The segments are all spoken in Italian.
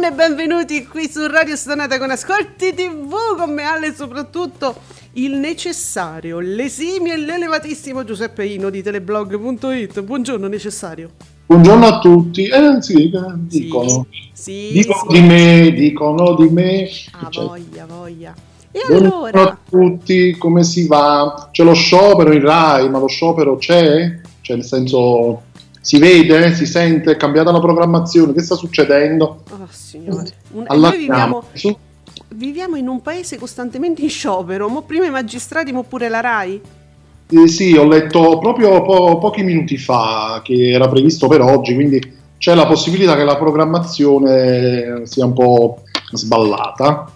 Buongiorno e benvenuti qui su Radio Stonata con Ascolti TV con me Ale e soprattutto il necessario, l'esimio e l'elevatissimo Giuseppe Ino di teleblog.it. Buongiorno necessario. Buongiorno a tutti. Eh, sì, eh, dicono. Sì, dicono sì. di me, dicono di me. Ah, Cioè, voglia, voglia. E buongiorno allora, a tutti, come si va? C'è lo sciopero in Rai, ma lo sciopero c'è? Cioè, nel senso, si vede, si sente, è cambiata la programmazione, che sta succedendo? oh signore, Un- Alla viviamo, viviamo in un paese costantemente in sciopero, mo prima i magistrati, mo pure la RAI. Eh, sì, ho letto proprio po- pochi minuti fa che era previsto per oggi, quindi c'è la possibilità che la programmazione sia un po' sballata.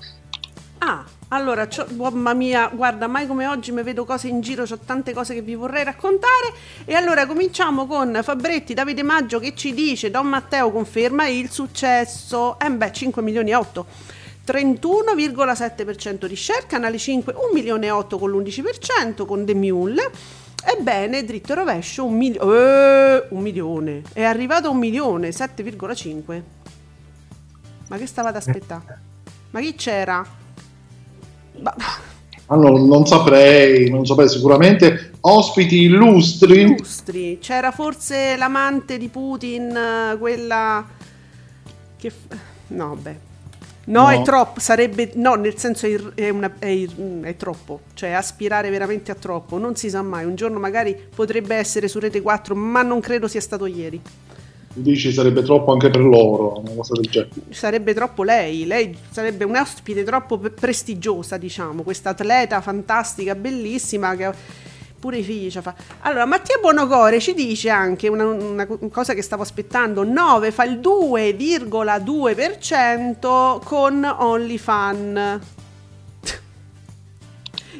Allora, mamma mia, guarda, mai come oggi mi vedo cose in giro, ho tante cose che vi vorrei raccontare. E allora cominciamo con Fabretti, Davide Maggio che ci dice, Don Matteo conferma il successo, eh beh, 5 milioni e 8. 31,7% di share, Canale 5 1 milione e 8 con l'11%, con The Mule. Ebbene, dritto e rovescio, un, mil- eh, un milione. È arrivato a un milione, 7,5. Ma che stava ad aspettare? Ma chi c'era? Ma- Ah, non, non saprei, non saprei sicuramente ospiti illustri. illustri. C'era forse l'amante di Putin, eh, quella che... No, beh. No, No. è troppo, sarebbe... No, nel senso è, è una- è è troppo, cioè aspirare veramente a troppo, non si sa mai, un giorno magari potrebbe essere su Rete 4, ma non credo sia stato ieri. Dici sarebbe troppo anche per loro, una cosa del genere. Sarebbe troppo lei, lei sarebbe un'ospite troppo prestigiosa, diciamo, questa atleta fantastica, bellissima, che pure i figli ci fa. Allora, Mattia Buonocore ci dice anche una, una cosa che stavo aspettando, 9 fa il 2,2% con OnlyFan.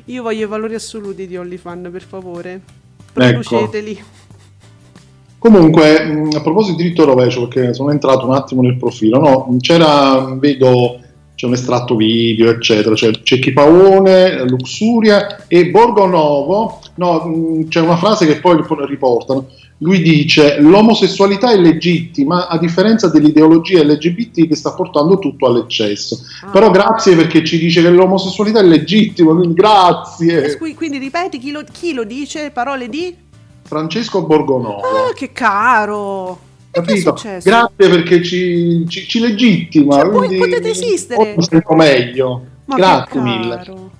Io voglio i valori assoluti di OnlyFan, per favore. Produceteli. Comunque, a proposito di diritto rovescio, perché sono entrato un attimo nel profilo, no? c'era, vedo, c'è un estratto video, eccetera, cioè Cecchi Paone, Luxuria e Borgonovo, no, c'è una frase che poi riportano, lui dice l'omosessualità è legittima a differenza dell'ideologia LGBT che sta portando tutto all'eccesso. Ah. Però grazie perché ci dice che l'omosessualità è legittima, quindi grazie. Qui- Quindi ripeti chi lo, chi lo dice, parole di... Francesco Borgonovo. Ah, che caro! Che è Capito? successo? Grazie perché ci, ci- ci legittima. Cioè, quindi potete esistere. meglio. Ma Grazie che mille. caro.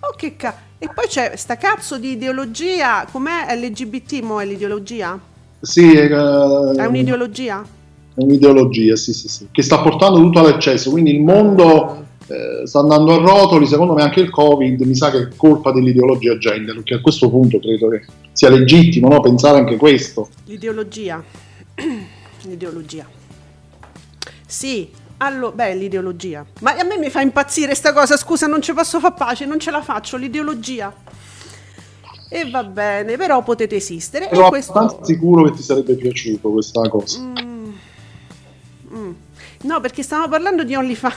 Oh, che ca- E poi c'è sta cazzo di ideologia, com'è LGBT, mo è l'ideologia? Sì, eh, È un'ideologia? è un'ideologia, sì, sì, sì, che sta portando tutto all'eccesso. Quindi il mondo eh, sta andando a rotoli. Secondo me anche il Covid mi sa che è colpa dell'ideologia gender, perché a questo punto credo che sia legittimo no, pensare anche questo. L'ideologia. l'ideologia. Sì, allora, beh, l'ideologia. Ma a me mi fa impazzire sta cosa, scusa, non ci posso far pace, non ce la faccio, l'ideologia. E va bene, però potete esistere. E questo... abbastanza sicuro che ti sarebbe piaciuto questa cosa. Mm. No, perché stavamo parlando di OnlyFans.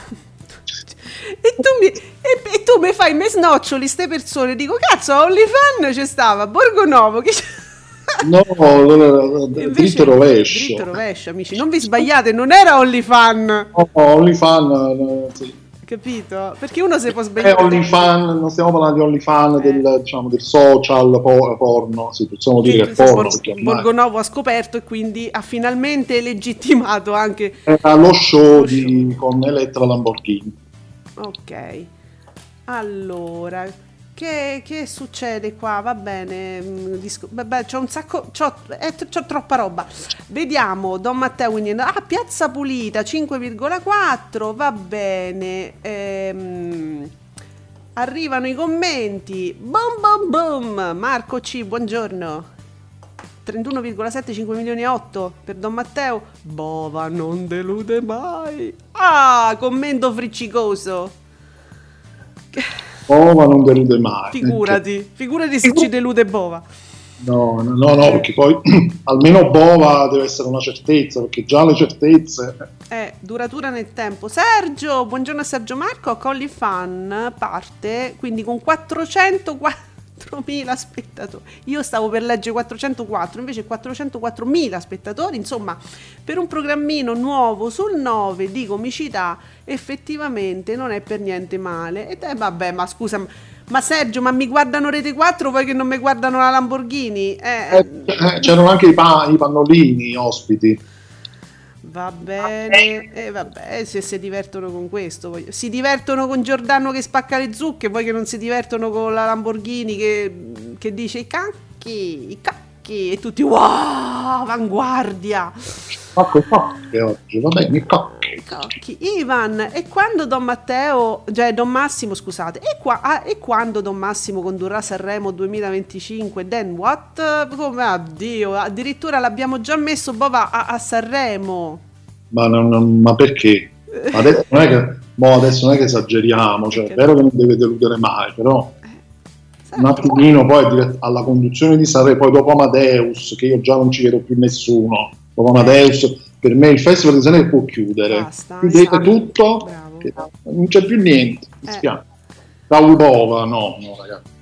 E tu mi, e, e tu mi fai me snoccioli ste persone. Dico, cazzo, a OnlyFans c'è stava Borgonovo. Che c'è- No, allora, Invece- dritto rovescio. Dritto rovescio, amici. Non vi sbagliate, non era OnlyFans. No, OnlyFan, eh, sì. Capito? Perché uno si può È sbagliare. OnlyFan, non stiamo parlando di OnlyFan Eh. del, diciamo, del social po- porno, sì, possiamo dire che porno. Ormai Borgonovo ha scoperto e quindi ha finalmente legittimato anche. Era lo show Lo di- show. con Elettra Lamborghini. Ok. Allora, che, che succede qua? Va bene. mm, disco- Vabbè, c'ho un sacco. C'ho, eh, c'ho troppa roba. Vediamo. Don Matteo quindi. Ah, Piazza Pulita 5,4. Va bene. Ehm, Arrivano i commenti. Boom boom boom. Marco C, buongiorno. 31,75 milioni e 8 per Don Matteo. Bova non delude mai. Ah, commento friccicoso. Bova non delude mai. Figurati, figurati se ci delude Bova. No, no, no, no, perché poi almeno Bova deve essere una certezza, perché già le certezze... È duratura nel tempo. Sergio, buongiorno a Sergio Marco, Colli Fan parte quindi con 404 4.000 spettatori. Io stavo per leggere 404, invece 404.000 spettatori. Insomma, per un programmino nuovo sul 9 di comicità, effettivamente non è per niente male. E eh, vabbè, ma scusa, ma Sergio, ma mi guardano Rete 4 poi che non mi guardano la Lamborghini? Eh, eh c'erano anche i, pa- i pannolini ospiti. Va bene, e eh, vabbè, se si divertono con questo, voglio. si divertono con Giordano che spacca le zucche, poi che non si divertono con la Lamborghini che, che dice i cacchi, i cacchi, e tutti wow, avanguardia. Cocco, cocche oggi, va bene, i cocchi. cocchi. Ivan, e quando Don Matteo, cioè Don Massimo, scusate, e, qua, ah, e quando Don Massimo condurrà Sanremo 2025, then what? Come, addio, addirittura l'abbiamo già messo Bova a, a Sanremo. Ma, non, non, ma perché? Adesso non, è che, boh, adesso non è che esageriamo, cioè, è vero che non deve deludere mai, però eh, un attimino poi alla conduzione di Sanremo, poi dopo Amadeus, che io già non ci vedo più nessuno, dopo Amadeus, per me il Festival di Sanremo può chiudere, Basta, chiudete tutto, non c'è più niente, mi eh. spiace. Udova, no, no ragazzi.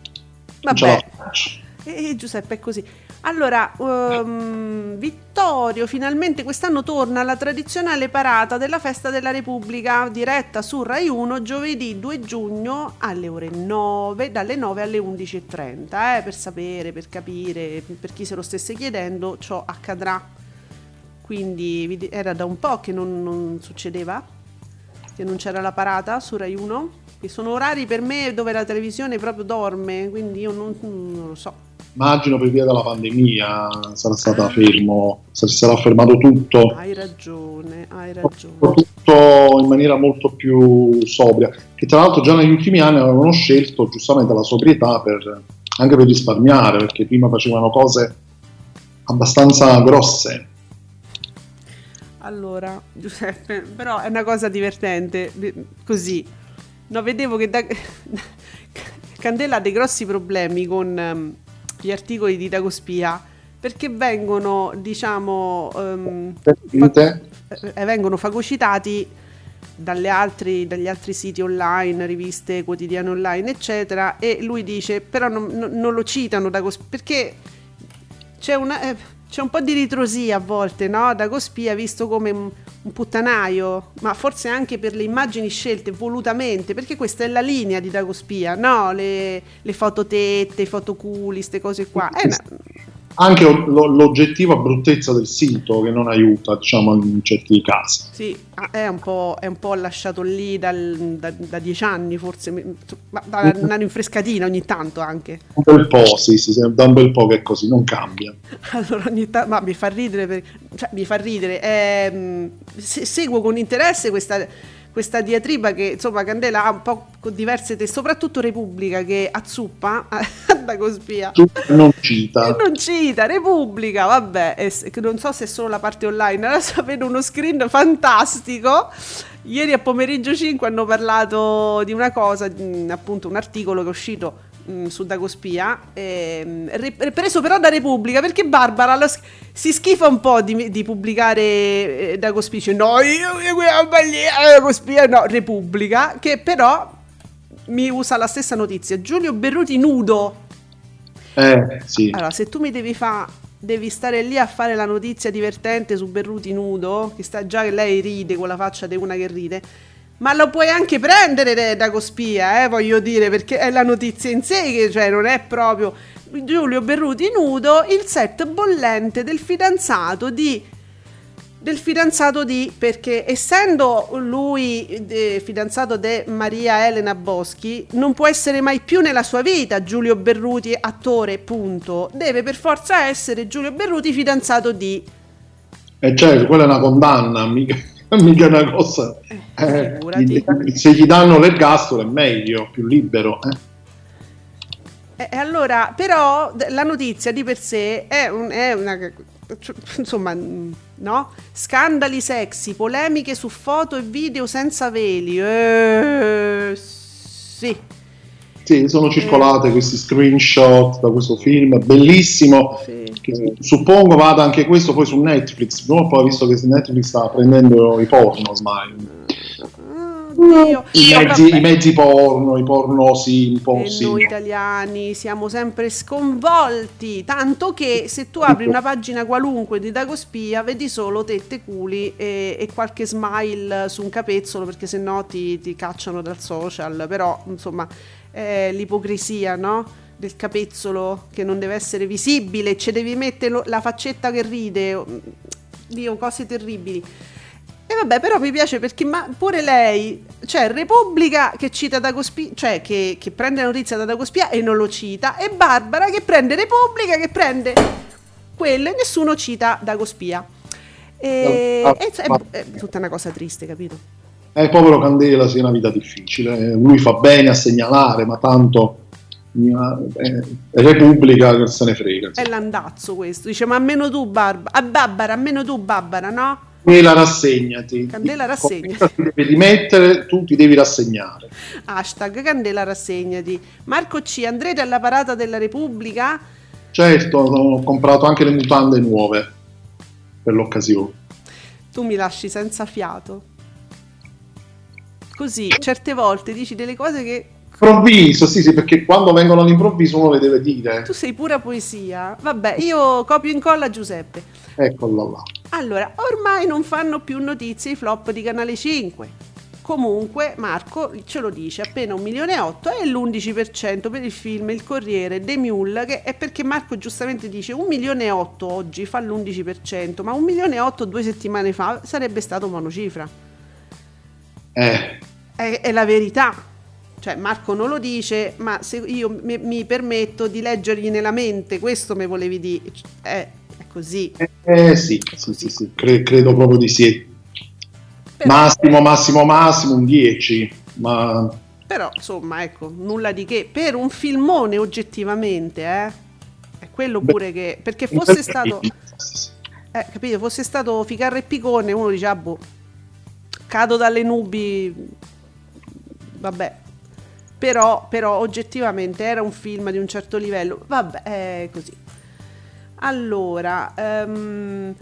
Vabbè. E, e Giuseppe è così. Allora, um, Vittorio finalmente quest'anno torna alla tradizionale parata della Festa della Repubblica, diretta su Rai 1 giovedì 2 giugno alle ore 9, dalle 9 alle 11.30. Eh, per sapere, per capire, per chi se lo stesse chiedendo, ciò accadrà. Quindi era da un po' che non, non succedeva, che non c'era la parata su Rai 1. Che sono orari per me dove la televisione proprio dorme, quindi io non, non lo so immagino per via della pandemia sarà stato fermo, sarà fermato tutto. Hai ragione, hai ragione. Tutto in maniera molto più sobria, che tra l'altro già negli ultimi anni avevano scelto giustamente la sobrietà per, anche per risparmiare, perché prima facevano cose abbastanza grosse. Allora, Giuseppe, però è una cosa divertente, così. No, vedevo che da... Candela ha dei grossi problemi con ehm, gli articoli di Dagospia perché vengono, diciamo, um, fa- eh, vengono fagocitati altri, dagli altri siti online, riviste quotidiane online, eccetera, e lui dice, però non, non lo citano Dagospia, perché c'è una... Eh, c'è un po' di ritrosia a volte, no? Da Cospia visto come un, un, puttanaio, ma forse anche per le immagini scelte volutamente, perché questa è la linea di Dagospia, no? Le, le fototette, i fotoculi, queste cose qua. È una, anche lo, l'oggettiva bruttezza del sito che non aiuta, diciamo, in certi casi. Sì, ah, è un po', è un po lasciato lì dal, da, da, dieci anni, forse, ma da una rinfrescatina ogni tanto anche. Un bel po', sì, sì, da un bel po' che è così, non cambia. Allora ogni tanto, ma mi fa ridere, per, cioè mi fa ridere, eh, seguo con interesse questa questa diatriba che insomma Candela ha un po' con diverse teste, soprattutto Repubblica che azzuppa da Cospia. Non cita. Non cita, Repubblica, vabbè, e, non so se è solo la parte online, adesso vedo uno screen fantastico. Ieri a pomeriggio 5 hanno parlato di una cosa, appunto un articolo che è uscito mh, su Dagospia, eh, preso però da Repubblica, perché Barbara lo, si schifa un po' di, di pubblicare eh, Dagospia, no, io, io, io Dagospia, no, Repubblica, che però mi usa la stessa notizia, Giulio Berruti nudo. Eh, sì. Allora, se tu mi devi fare devi stare lì a fare la notizia divertente su Berruti nudo, che sta già che lei ride con la faccia di una che ride ma lo puoi anche prendere da Cospia, eh, voglio dire, perché è la notizia in sé che cioè, non è proprio Giulio Berruti nudo, il set bollente del fidanzato di del fidanzato di perché essendo lui eh, fidanzato di Maria Elena Boschi non può essere mai più nella sua vita Giulio Berruti attore punto. Deve per forza essere Giulio Berruti fidanzato di e eh certo quella è una condanna mica mica una cosa. Eh, eh, se gli danno l'ergastolo è meglio, più libero. eh. E e allora, però, la notizia di per sé è, un- è una. Insomma, mm, no? Scandali sexy, polemiche su foto e video senza veli. Eh, sì. Sì, sono circolate questi screenshot da questo film bellissimo. Sì. Che suppongo vada anche questo poi su Netflix. No? Poi visto che Netflix sta prendendo i porno, smile. Oddio. I No, mezzi, i mezzi porno, i pornosi un po' sì. noi italiani siamo sempre sconvolti, tanto che se tu apri una pagina qualunque di Dagospia vedi solo tette, culi e, e qualche smile su un capezzolo perché sennò ti, ti cacciano dal social, però insomma è l'ipocrisia, no? Del capezzolo che non deve essere visibile, ci devi mettere la faccetta che ride, Dio, cose terribili. E vabbè, però mi piace perché ma pure lei, cioè Repubblica che cita Dagospia, cioè che, che prende la notizia da Dagospia e non lo cita, e Barbara che prende Repubblica, che prende quello e nessuno cita Dagospia. E, Ah, è, ma- è tutta una cosa triste, capito? Eh, povero Candela, sia una vita difficile. Eh, Lui fa bene a segnalare, ma tanto eh, è Repubblica che se ne frega. È l'andazzo questo. Dice, ma almeno tu, Barbara, ah, Barbara, almeno tu, Barbara, no? Candela, rassegnati. Candela, rassegnati. Ti devi rimettere, tu ti devi rassegnare. Hashtag Candela rassegnati. Marco C, andrete alla parata della Repubblica? Certo, ho comprato anche le mutande nuove per l'occasione. Tu mi lasci senza fiato. Così, certe volte dici delle cose che Improvviso, sì, sì, perché quando vengono all'improvviso uno le deve dire. tu sei pura poesia. Vabbè, io copio e incolla Giuseppe. Eccola là. Allora, ormai non fanno più notizie i flop di Canale 5. Comunque, Marco ce lo dice, appena un milione e otto è l'11% per il film Il Corriere The Mule, che è perché Marco giustamente dice un milione e otto oggi fa l'11%, ma un milione e otto due settimane fa sarebbe stato monocifra. Eh, È, è la verità. Cioè, Marco non lo dice, ma se io mi, mi permetto di leggergli nella mente, questo mi volevi dire. Eh, è così. eh, sì, sì, sì, sì, cre- credo proprio di sì. Però, Massimo, massimo, massimo un 10. Ma però, insomma, ecco, nulla di che. Per un filmone, oggettivamente, eh. È quello Beh, pure che. Perché fosse stato. Eh, capito? Fosse stato Ficarra e Picone, uno dice, ah, boh, cado dalle nubi. Vabbè. Però, però oggettivamente era un film di un certo livello. Vabbè, è così. Allora, ehm,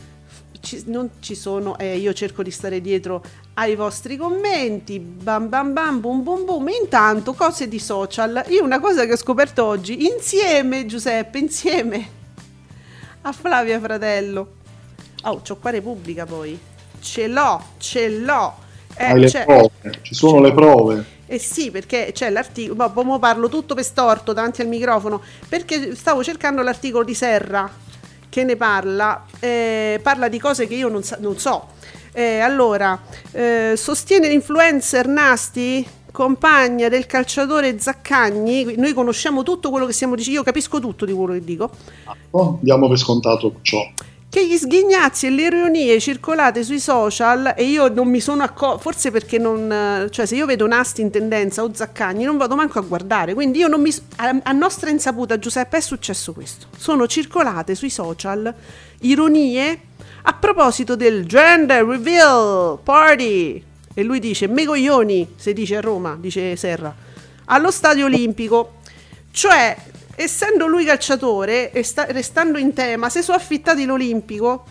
ci- non ci sono, eh, io cerco di stare dietro ai vostri commenti, bam bam bam, boom boom boom, intanto cose di social, io una cosa che ho scoperto oggi, insieme Giuseppe, insieme a Flavia Fratello, oh c'ho qua Repubblica poi, ce l'ho, ce l'ho, Eh, le c'è- prove, ci sono le prove. eh sì, perché c'è l'articolo, ma poi mo parlo tutto per storto davanti al microfono, perché stavo cercando l'articolo di Serra che ne parla, eh, parla di cose che io non, sa- non so. Eh, allora, eh, sostiene l'influencer Nasti, compagna del calciatore Zaccagni, noi conosciamo tutto quello che stiamo dicendo, io capisco tutto di quello che dico, Oh, diamo per scontato ciò. Che gli sghignazzi e le ironie circolate sui social e io non mi sono accorto, forse perché non, cioè se io vedo Nasti in tendenza o Zaccagni non vado manco a guardare, quindi io non mi, a, a nostra insaputa Giuseppe è successo questo, sono circolate sui social ironie a proposito del gender reveal party. E lui dice me coglioni, se dice a Roma, dice Serra, allo stadio olimpico, cioè essendo lui calciatore e sta- restando in tema, se sono affittati l'Olimpico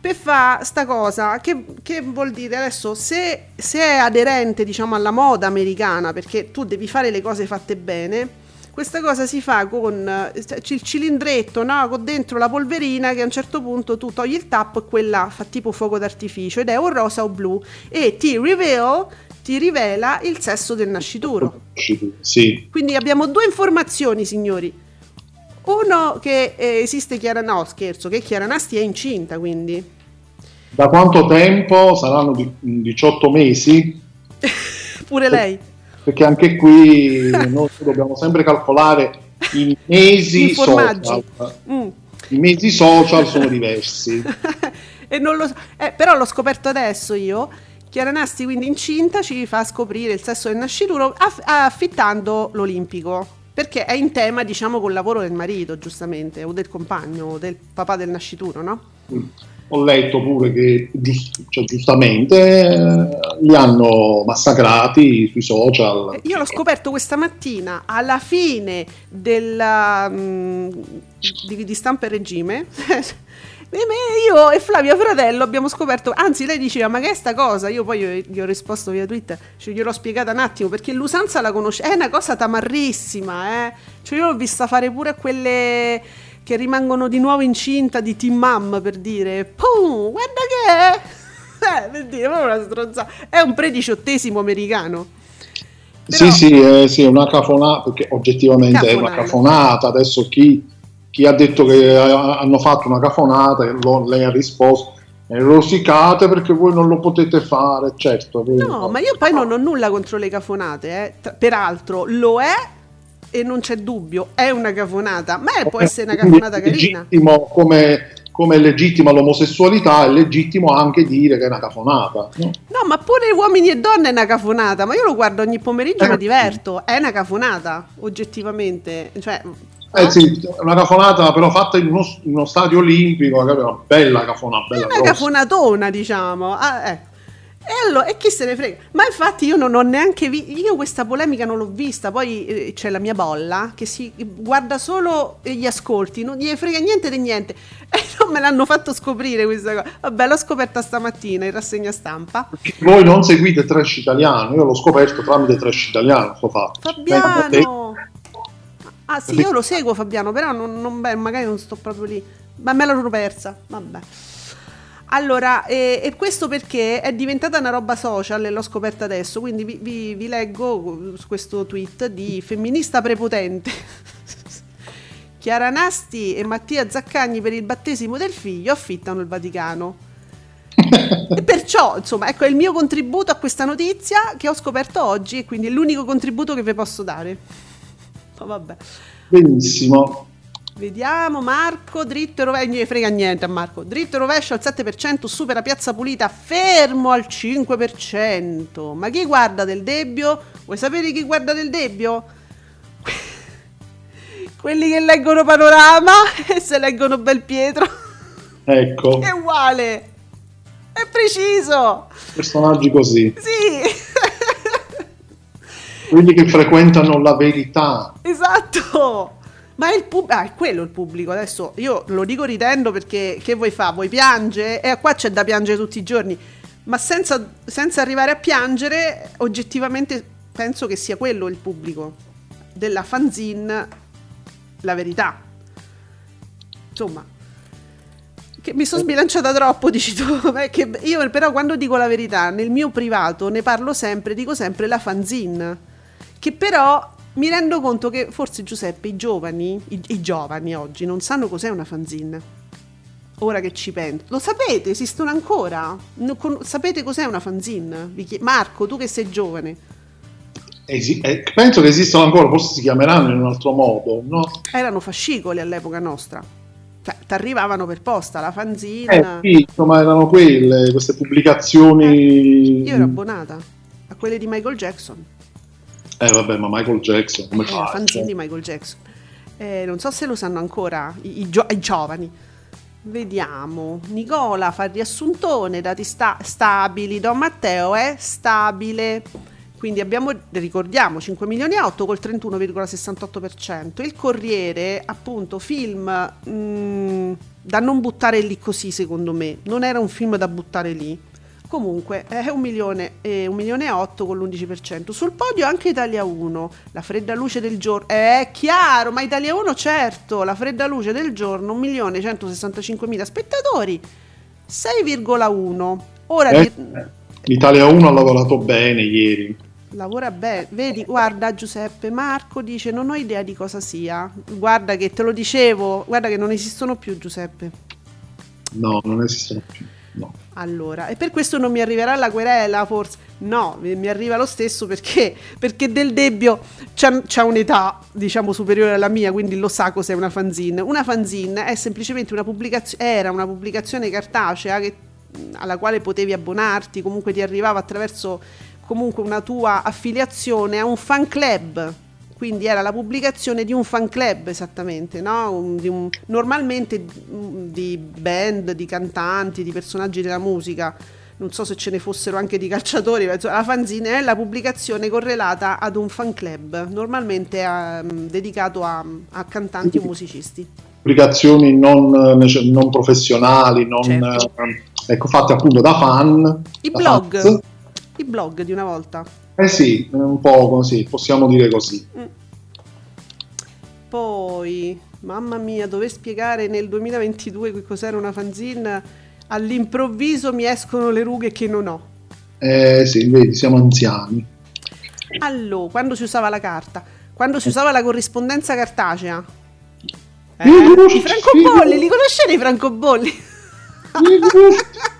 per fare sta cosa, che, che vuol dire adesso se, se è aderente diciamo alla moda americana, perché tu devi fare le cose fatte bene, questa cosa si fa con eh, il cilindretto, no? con dentro la polverina che a un certo punto tu togli il tappo e quella fa tipo fuoco d'artificio ed è o rosa o blu e ti reveal, ti rivela il sesso del nascituro. Sì, Quindi abbiamo due informazioni, signori. Uno che eh, esiste Chiara, no scherzo, che Chiara Nasti è incinta, quindi. da quanto tempo? Saranno di- 18 mesi? Pure lei. Perché anche qui noi dobbiamo sempre calcolare i mesi I social. Mm. I mesi social sono diversi. e non lo eh, però l'ho scoperto adesso io Chiara Nasti quindi incinta ci fa scoprire il sesso del nascituro aff- affittando l'Olimpico. Perché è in tema, diciamo, col lavoro del marito, giustamente, o del compagno, o del papà del nascituro, no? Ho letto pure che giust- cioè, giustamente eh, li hanno massacrati sui social. Eh, Io l'ho scoperto questa mattina alla fine della, mm, di, di stampa e regime. E me- Io e Flavia Fratello abbiamo scoperto, anzi lei diceva ma che è sta cosa? Io poi gli ho risposto via Twitter, cioè gliel'ho spiegata un attimo perché l'usanza la conosce, è una cosa tamarrissima, eh. Cioè io l'ho vista fare pure a quelle che rimangono di nuovo incinta di Team Mom per dire, pum, guarda che è! Eh, per dire, proprio una stronzata. È un prediciottesimo americano. Però- Sì, sì, eh, sì, è una cafonata, perché oggettivamente è una cafonata. Adesso chi, chi ha detto che eh, hanno fatto una cafonata, e lei ha risposto, "Eh, rosicate perché voi non lo potete fare, certo. No, ma io poi non ho nulla contro le cafonate, eh. Tra- peraltro lo è e non c'è dubbio, è una cafonata, ma è- può essere una cafonata carina. come, come è legittima l'omosessualità, è legittimo anche dire che è una cafonata. no? No, ma pure uomini e donne è una cafonata, ma io lo guardo ogni pomeriggio e mi Eh. diverto, è una cafonata, oggettivamente, cioè... Eh no? sì, è una cafonata però fatta in uno, in uno stadio olimpico, una bella cafonata, È bella una grossa. cafonatona, diciamo. Ah, ecco. E, allora, e chi se ne frega? Ma infatti io non ho neanche visto, io questa polemica non l'ho vista, poi eh, c'è la mia bolla che si guarda solo gli ascolti, non gli frega niente di niente. E non me l'hanno fatto scoprire questa cosa. Vabbè, l'ho scoperta stamattina in rassegna stampa. Perché Voi non seguite Trash Italiano, io l'ho scoperto tramite Trash Italiano, sto fatto. Fabiano! Ah sì, io lo seguo Fabiano, però non, non- beh, magari non sto proprio lì. Ma me l'ero persa, vabbè. Allora, eh, e questo perché è diventata una roba social e l'ho scoperta adesso, quindi vi, vi- vi leggo questo tweet di femminista prepotente. Chiara Nasti e Mattia Zaccagni per il battesimo del figlio affittano il Vaticano. E perciò, insomma, ecco è il mio contributo a questa notizia che ho scoperto oggi e quindi è l'unico contributo che vi posso dare. Vabbè. Benissimo. Vediamo Marco, dritto e rovescio, non gli frega niente a Marco, dritto e rovescio al 7%, supera Piazza Pulita, fermo al 5%. Ma chi guarda del Debbio? Vuoi sapere chi guarda del Debbio? Quelli che leggono Panorama e se leggono Belpietro. Ecco, È uguale, è preciso. personaggi così, Sì, quelli che frequentano la verità. esatto. Ma è, pub- ah, è quello il pubblico. Adesso io lo dico ridendo perché che vuoi fa? Vuoi piangere? E qua c'è da piangere tutti i giorni. Ma senza, senza arrivare a piangere, oggettivamente penso che sia quello il pubblico della fanzine La Verità. Insomma, che mi sono sbilanciata troppo, dici tu. Io però quando dico la verità, nel mio privato ne parlo sempre, dico sempre la fanzine. Che però mi rendo conto che forse Giuseppe, i giovani, i, i giovani oggi non sanno cos'è una fanzine. Ora che ci penso, lo sapete? Esistono ancora? Non con- sapete cos'è una fanzine? Vi chie- Marco, tu che sei giovane, Esi- eh, penso che esistano ancora, forse si chiameranno in un altro modo, no? erano fascicoli all'epoca nostra. Cioè, ti arrivavano per posta la Eh fanzine. sì, insomma erano quelle, queste pubblicazioni... Io ero abbonata a quelle di Michael Jackson. Eh vabbè, ma Michael Jackson, come Eh, fa? fanzine di Michael Jackson. Eh, non so se lo sanno ancora i, i gio- i giovani. Vediamo. Nicola fa il riassuntone, dati sta- stabili. Don Matteo è stabile. Quindi abbiamo, ricordiamo, 5 milioni e 8 col 31,68%. Il Corriere, appunto, film mm, da non buttare lì così, secondo me. Non era un film da buttare lì. Comunque è un milione e un milione e 8 con l'11%. Sul podio anche Italia 1, la fredda luce del giorno. È chiaro, ma Italia 1 certo, la fredda luce del giorno, 1 milione e 165 mila spettatori, 6,1. Ora Eh, L'Italia 1 ha lavorato bene ieri. lavora bene. Vedi, guarda Giuseppe Marco dice non ho idea di cosa sia. Guarda che te lo dicevo, guarda che non esistono più Giuseppe. No, non esistono più. No. Allora, e per questo non mi arriverà la querela, forse? No, mi arriva lo stesso perché, perché Del Debbio c'ha un'età, diciamo, superiore alla mia, quindi lo sa cos'è una fanzine. Una fanzine è semplicemente una pubblicazione, era una pubblicazione cartacea che alla quale potevi abbonarti, comunque ti arrivava attraverso comunque una tua affiliazione a un fan club. Quindi era la pubblicazione di un fan club esattamente, no? Un- di un- normalmente mm, di band, di cantanti, di personaggi della musica. Non so se ce ne fossero anche di calciatori, ma la fanzine è la pubblicazione correlata ad un fan club, normalmente ehm, dedicato a, a cantanti o musicisti. Pubblicazioni non, eh, non professionali, non, Certo. eh, ecco, fatte appunto da fan. I da blog, fans. i blog di una volta. Eh sì, un po' così, possiamo dire così. Poi, mamma mia, dover spiegare nel 2022 che cos'era una fanzine, all'improvviso mi escono le rughe che non ho. Eh sì, vedi, siamo anziani. Allora, quando si usava la carta, quando si usava la corrispondenza cartacea. Eh? I francobolli, li conoscete i francobolli?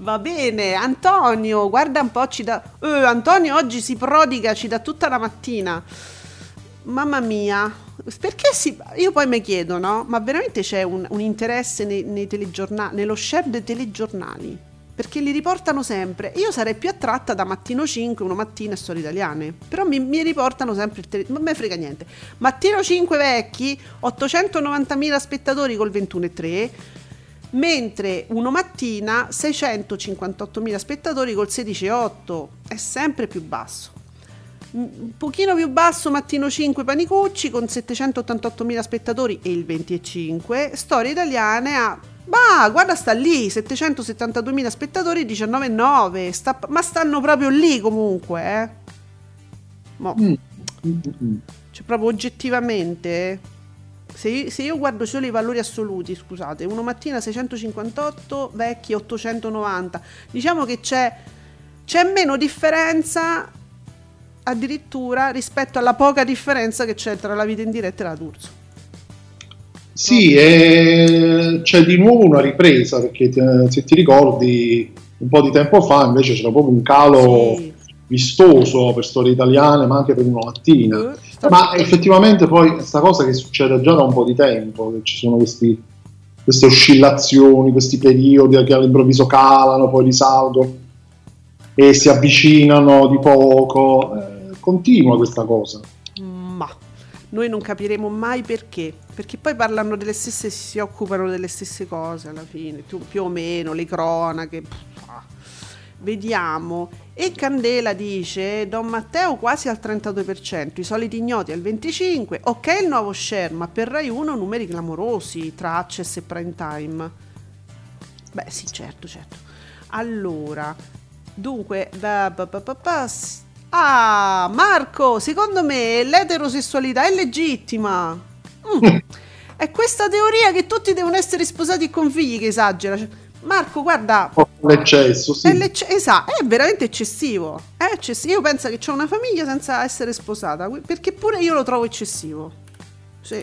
Va bene, Antonio, guarda un po', ci dà... Eh, Antonio oggi si prodiga, ci dà tutta la mattina. Mamma mia, perché si... Io poi mi chiedo, no? Ma veramente c'è un, un interesse nei, nei nello share dei telegiornali? Perché li riportano sempre. Io sarei più attratta da Mattino 5, Uno Mattina e Storie Italiane. Però mi, mi riportano sempre il telegiornale. Non me frega niente. Mattino 5 vecchi, 890.000 spettatori col 21,3 mentre uno mattina 658.000 spettatori col 16,8 è sempre più basso. Un pochino più basso Mattino 5 Panicucci con 788.000 spettatori e il 25 Storie Italiane a ma guarda sta lì 772.000 spettatori 19,9 sta, ma stanno proprio lì comunque eh. Mo, mm. cioè proprio oggettivamente se io, se io guardo solo i valori assoluti, scusate, uno mattina 658, vecchi 890, diciamo che c'è, c'è meno differenza addirittura rispetto alla poca differenza che c'è tra la vita in diretta e la D'Urso. Sì, e c'è di nuovo una ripresa perché te- se ti ricordi un po' di tempo fa invece c'era proprio un calo Sì. Vistoso per storie italiane ma anche per una mattina. Ma effettivamente poi questa cosa che succede già da un po' di tempo, che ci sono questi- queste oscillazioni, questi periodi che all'improvviso calano, poi risalgono e si avvicinano di poco, eh, continua questa cosa. Ma noi non capiremo mai perché, perché poi parlano delle stesse, si occupano delle stesse cose alla fine, più o meno, le cronache. pff. Vediamo. E Candela dice, Don Matteo quasi al 32%, i soliti ignoti al 25%, ok il nuovo share, ma per Rai 1 numeri clamorosi tra Access e Prime Time. Beh sì, certo, certo. Allora, dunque, da, pa, pa, s- ah, Marco, secondo me l'eterosessualità è legittima. Mm. È questa teoria che tutti devono essere sposati con figli che esagera. Marco, guarda, L'eccesso, sì. è, l'ecce- esatto, è veramente eccessivo. È eccessivo. Io penso che c'è una famiglia senza essere sposata, perché pure io lo trovo eccessivo. Sì.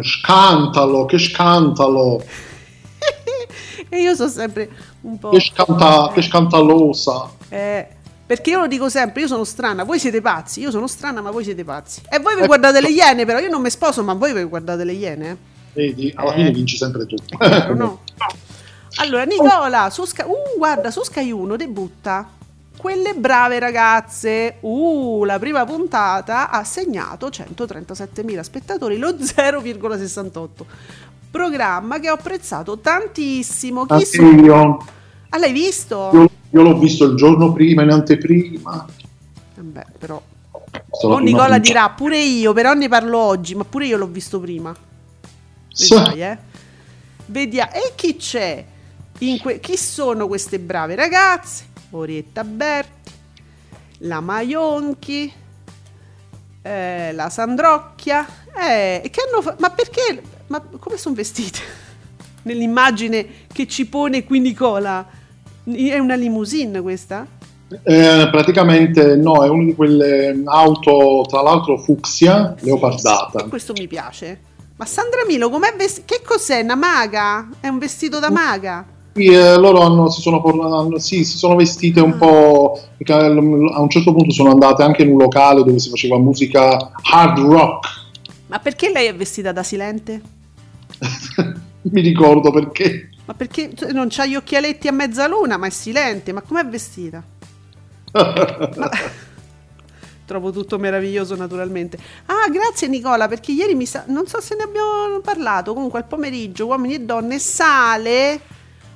Scantalo, che scantalo, e io sono sempre un po'... che, scanta, che scantalosa. Eh, perché io lo dico sempre, io sono strana, voi siete pazzi, io sono strana ma voi siete pazzi. E voi vi Ecco. guardate le iene però, io non mi sposo ma voi vi guardate le iene. eh? Vedi, alla Eh. fine vinci sempre tu. Chiaro, no? Allora, Nicola, su Sky, uh, guarda, su Sky 1 debutta Quelle brave ragazze. Uh, la prima puntata ha segnato 137.000 spettatori, lo 0,68. Programma che ho apprezzato tantissimo. Chi Anche su- io, Ah, l'hai visto? io, io l'ho visto il giorno prima, in anteprima. Vabbè, però. La Oh, prima Nicola puntata. dirà pure io, però ne parlo oggi, ma pure io l'ho visto prima. Sì. Vedrai, eh. Vediamo. E chi c'è? Que- chi sono queste brave ragazze? Orietta Berti, la Maionchi, eh, la Sandrocchia. Eh, che hanno fa- ma perché? Ma come sono vestite? Nell'immagine che ci pone qui Nicola. È una limousine questa? Eh, praticamente no, è una di quelle auto, tra l'altro fucsia, leopardata. E questo mi piace. Ma Sandra Milo, com'è vestita? Che cos'è? Una maga? È un vestito da maga? Sì, eh, loro hanno- si, sono, hanno- sì, si sono vestite un po'. perché a un certo punto sono andate anche in un locale dove si faceva musica hard rock. Ma perché lei è vestita da silente? Mi ricordo perché. Ma perché non c'ha gli occhialetti a mezzaluna, ma è silente, ma com'è vestita? Ma... Trovo tutto meraviglioso naturalmente. Ah, grazie Nicola, perché ieri mi sa... non so se ne abbiamo parlato, comunque al pomeriggio, uomini e donne, sale...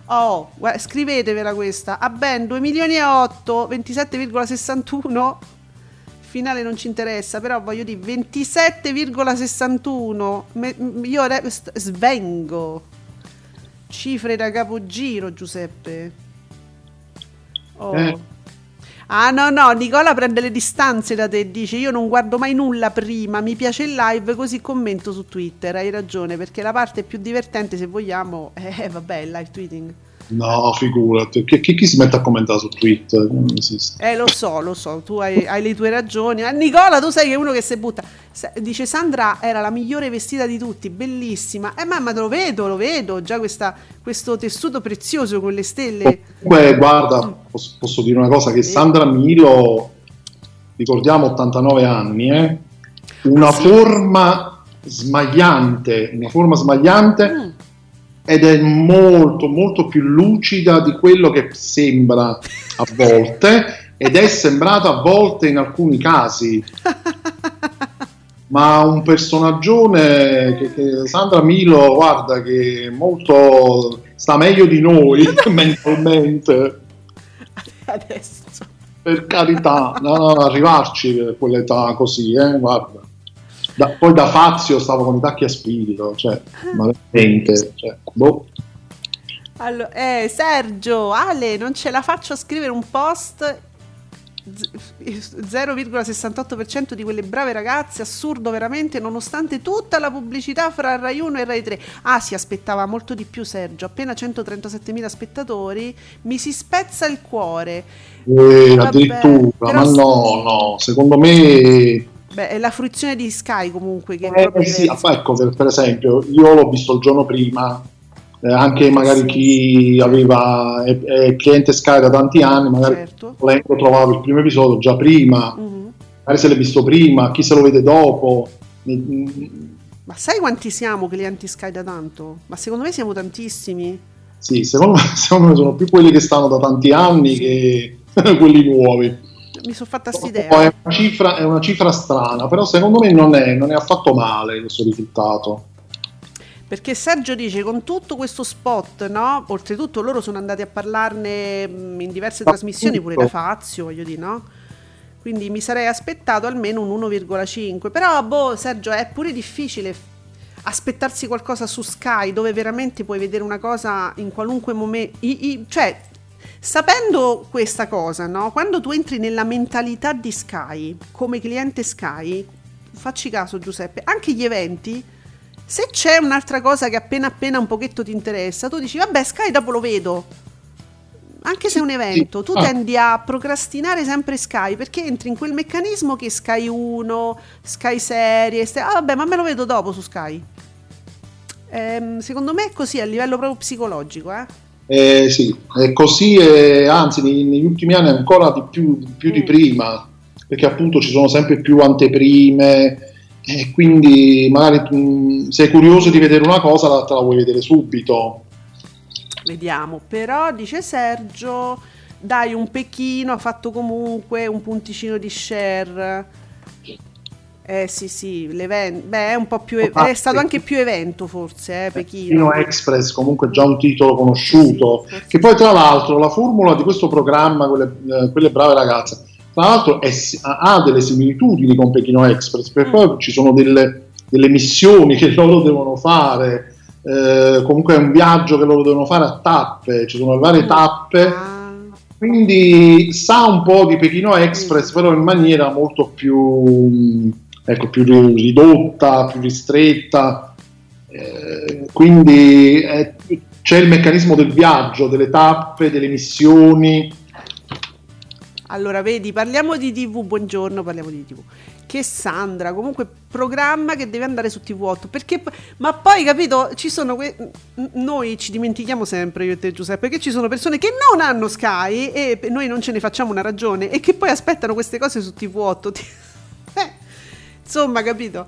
Oh, scrivetevela questa. A ben 2 milioni e 8, 27,61 finale non ci interessa, però voglio dire 27,61. Me, io re, svengo. Cifre da capogiro, Giuseppe. Oh. Eh. Ah no no, Nicola prende le distanze da te e dice io non guardo mai nulla prima, mi piace il live così commento su Twitter, hai ragione perché la parte più divertente se vogliamo è eh, vabbè il live tweeting. No, figurati, chi, chi, chi, si mette a commentare su Twitter? Non esiste. Eh, lo so, lo so, tu hai, hai le tue ragioni. Eh, Nicola, tu sei uno che si butta. Dice Sandra era la migliore vestita di tutti, bellissima. Eh, mamma, te lo vedo, lo vedo, già questa, questo tessuto prezioso con le stelle. Comunque, guarda, mm. posso, posso, dire una cosa, che Sandra Milo, ricordiamo 89 anni, eh? una sì. forma smagliante, una forma smagliante. Mm ed è molto molto più lucida di quello che sembra a volte ed è sembrata a volte in alcuni casi. Ma un personaggio che, che, Sandra Milo guarda che molto sta meglio di noi mentalmente. Adesso. Per carità no, no, arrivarci per quell'età così eh, guarda da, poi da Fazio stavo con i tacchi a spirito, cioè, ma veramente, cioè, boh. Allora, eh, Sergio, Ale, non ce la faccio a scrivere un post 0,68% di quelle brave ragazze, assurdo veramente, nonostante tutta la pubblicità fra Rai 1 e Rai 3. Ah, si aspettava molto di più Sergio, appena 137.000 spettatori, mi si spezza il cuore. Eh, addirittura, ma no, no, secondo me Beh, è la fruizione di Sky comunque che eh, è sì, ecco per, per, esempio, io l'ho visto il giorno prima, eh, anche magari sì. chi aveva è, è, cliente Sky da tanti anni, magari certo. volendo trovava il primo episodio già prima, mm-hmm. magari se l'è visto prima, chi se lo vede dopo. Ma sai quanti siamo clienti Sky da tanto? Ma secondo me siamo tantissimi. Sì, secondo me, secondo me sono più quelli che stanno da tanti anni sì. che quelli nuovi mi sono fatta questa idea. È una, cifra, è una cifra strana, però secondo me non è, non è affatto male questo risultato. Perché Sergio dice con tutto questo spot, no? Oltretutto loro sono andati a parlarne in diverse trasmissioni, pure da Fazio, voglio dire, no? Quindi mi sarei aspettato almeno un 1,5. Però, boh, Sergio, è pure difficile aspettarsi qualcosa su Sky dove veramente puoi vedere una cosa in qualunque momento. cioè, Sapendo questa cosa, no? quando tu entri nella mentalità di Sky, come cliente Sky, facci caso Giuseppe, anche gli eventi, se c'è un'altra cosa che appena appena un pochetto ti interessa, tu dici vabbè Sky dopo lo vedo. Anche se è un evento, tu ah. tendi a procrastinare sempre Sky perché entri in quel meccanismo che Sky 1, Sky Serie, ah vabbè ma me lo vedo dopo su Sky. Ehm, secondo me è così a livello proprio psicologico, eh. Eh, sì, è così, e anzi negli, negli ultimi anni ancora di più, più di mm. prima, perché appunto ci sono sempre più anteprime e quindi magari mm, sei curioso di vedere una cosa, la, te la vuoi vedere subito. Vediamo, però dice Sergio, dai un pechino, ha fatto comunque un punticino di share eh sì, sì, l'evento, beh, è un po' più, e- è stato anche più evento forse, eh, Pechino. Pechino Express, comunque già un titolo conosciuto, sì, che poi tra l'altro la formula di questo programma, quelle, eh, quelle brave ragazze, tra l'altro è, ha delle similitudini con Pechino Express, perché mm. poi ci sono delle, delle, missioni che loro devono fare, eh, comunque è un viaggio che loro devono fare a tappe, ci sono varie mm. tappe. Ah. Quindi sa un po' di Pechino Express, mm. però in maniera molto più ecco, più ridotta, più ristretta. Eh, quindi eh, c'è il meccanismo del viaggio, delle tappe, delle missioni. Allora, vedi, parliamo di TV, buongiorno, parliamo di TV. Che Sandra, comunque programma che deve andare su TV8, perché ma poi capito, ci sono que- noi ci dimentichiamo sempre io e te Giuseppe che ci sono persone che non hanno Sky e noi non ce ne facciamo una ragione e che poi aspettano queste cose su TV8. Insomma, capito?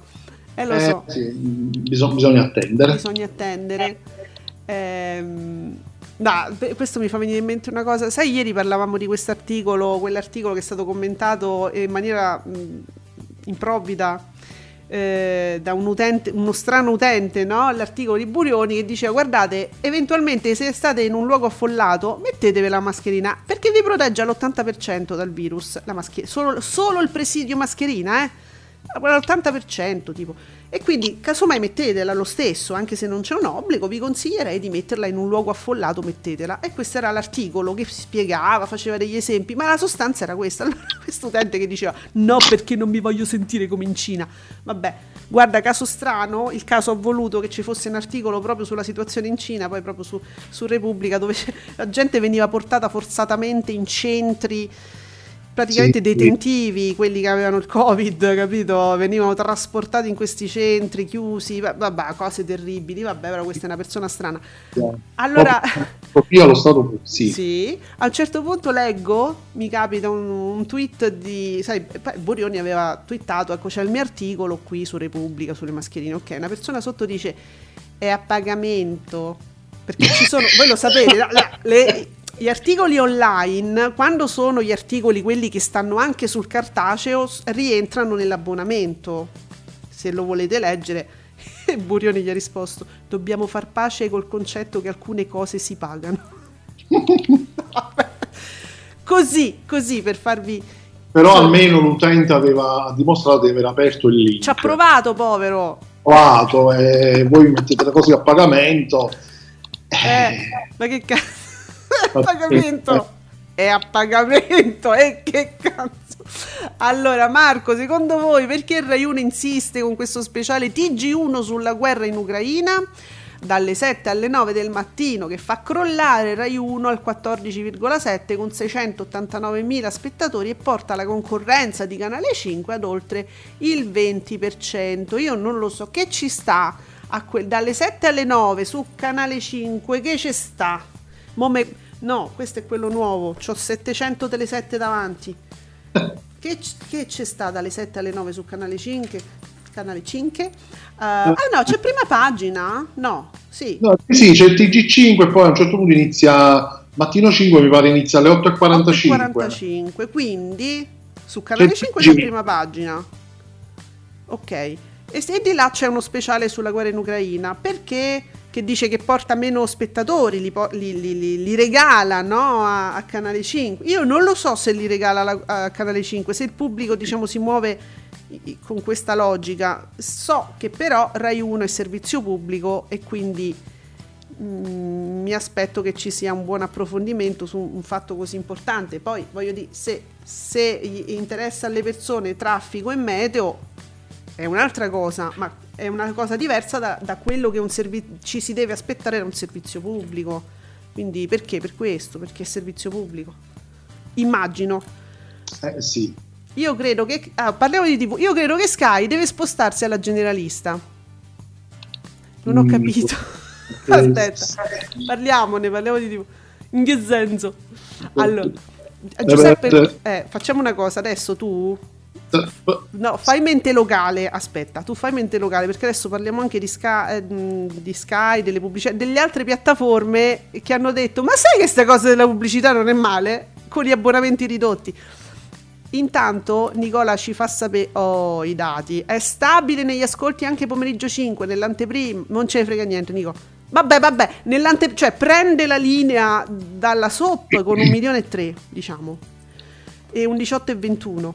Eh, lo eh, so. Sì, bisog- bisogna attendere. Bisogna attendere. Ehm, no, questo mi fa venire in mente una cosa. Sai, ieri parlavamo di questo articolo, quell'articolo che è stato commentato in maniera mh, improvvida eh, da un utente, uno strano utente, no? l'articolo di Burioni che diceva guardate, eventualmente se state in un luogo affollato mettetevi la mascherina perché vi protegge all'80% dal virus, la mascher- solo, solo il presidio mascherina, eh? All'80% tipo. E quindi, casomai mettetela lo stesso, anche se non c'è un obbligo, vi consiglierei di metterla in un luogo affollato, mettetela. E questo era l'articolo che spiegava, faceva degli esempi, ma la sostanza era questa. Allora, questo utente che diceva, no, perché non mi voglio sentire come in Cina. Vabbè, guarda, caso strano, il caso ha voluto che ci fosse un articolo proprio sulla situazione in Cina, poi proprio su, su Repubblica, dove la gente veniva portata forzatamente in centri praticamente sì, detentivi, sì. quelli che avevano il covid, capito? Venivano trasportati in questi centri chiusi, vabbè, cose terribili, vabbè, però questa è una persona strana. Allora, proprio allo stato sì. sì. A un certo punto leggo, mi capita un, un tweet di, sai, Borioni aveva twittato, ecco, c'è il mio articolo qui su Repubblica sulle mascherine, ok, una persona sotto dice è a pagamento perché ci sono, voi lo sapete, la, la, le, gli articoli online, quando sono gli articoli quelli che stanno anche sul cartaceo, rientrano nell'abbonamento. Se lo volete leggere, Burioni gli ha risposto: Dobbiamo far pace col concetto che alcune cose si pagano. così, così per farvi. Però almeno l'utente aveva dimostrato di aver aperto il link. Ci ha provato, povero. Provato, e voi mettete le cose a pagamento. Eh, ma che cazzo a pagamento. È a pagamento. E che cazzo. Allora, Marco, secondo voi perché Rai 1 insiste con questo speciale TG1 sulla guerra in Ucraina? Dalle 7 alle 9 del mattino che fa crollare Rai 1 al 14,7 con 689.000 spettatori e porta la concorrenza di Canale 5 ad oltre il 20%. Io non lo so, che ci sta que- dalle 7 alle 9 su Canale 5? Che ci sta? Mo me- No, questo è quello nuovo. Ho 700 delle 7 davanti. che, che c'è sta dalle 7 alle 9 su canale 5? Canale 5? Uh, eh, ah no, c'è prima pagina? No, sì. No, sì, c'è il TG5 e poi a un certo punto inizia mattino 5 mi pare inizia alle 8.45. 8.45, quindi su canale c'è 5 c'è prima pagina. Ok. E, e di là c'è uno speciale sulla guerra in Ucraina. Perché che dice che porta meno spettatori, li, li, li, li regala no, a, a, Canale 5. Io non lo so se li regala la, a Canale 5, se il pubblico diciamo, si muove con questa logica. So che però Rai 1 è servizio pubblico e quindi mh, mm, mi aspetto che ci sia un buon approfondimento su un fatto così importante. Poi voglio dire, se, se interessa alle persone traffico e meteo è un'altra cosa, ma è una cosa diversa da, da quello che servi- ci si deve aspettare da un servizio pubblico. Quindi perché? Per questo, perché è servizio pubblico. Immagino. Eh sì. Io credo che ah, parliamo di TV. Io credo che Sky deve spostarsi alla generalista. Non ho mm, capito. Aspetta, parliamone, parliamo di TV. In che senso? Allora, Giuseppe, eh, facciamo una cosa adesso tu No, fai mente locale. Aspetta, tu fai mente locale perché adesso parliamo anche di Sky, eh, di Sky delle pubblicità, delle altre piattaforme che hanno detto: Ma sai che questa cosa della pubblicità non è male? Con gli abbonamenti ridotti. Intanto Nicola ci fa sapere oh, i dati. È stabile negli ascolti anche pomeriggio 5, nell'anteprima. Non ce ne frega niente, Nico. Vabbè, vabbè, nell'ante... cioè prende la linea dalla SOP con un milione e tre, diciamo. E un 18 e 21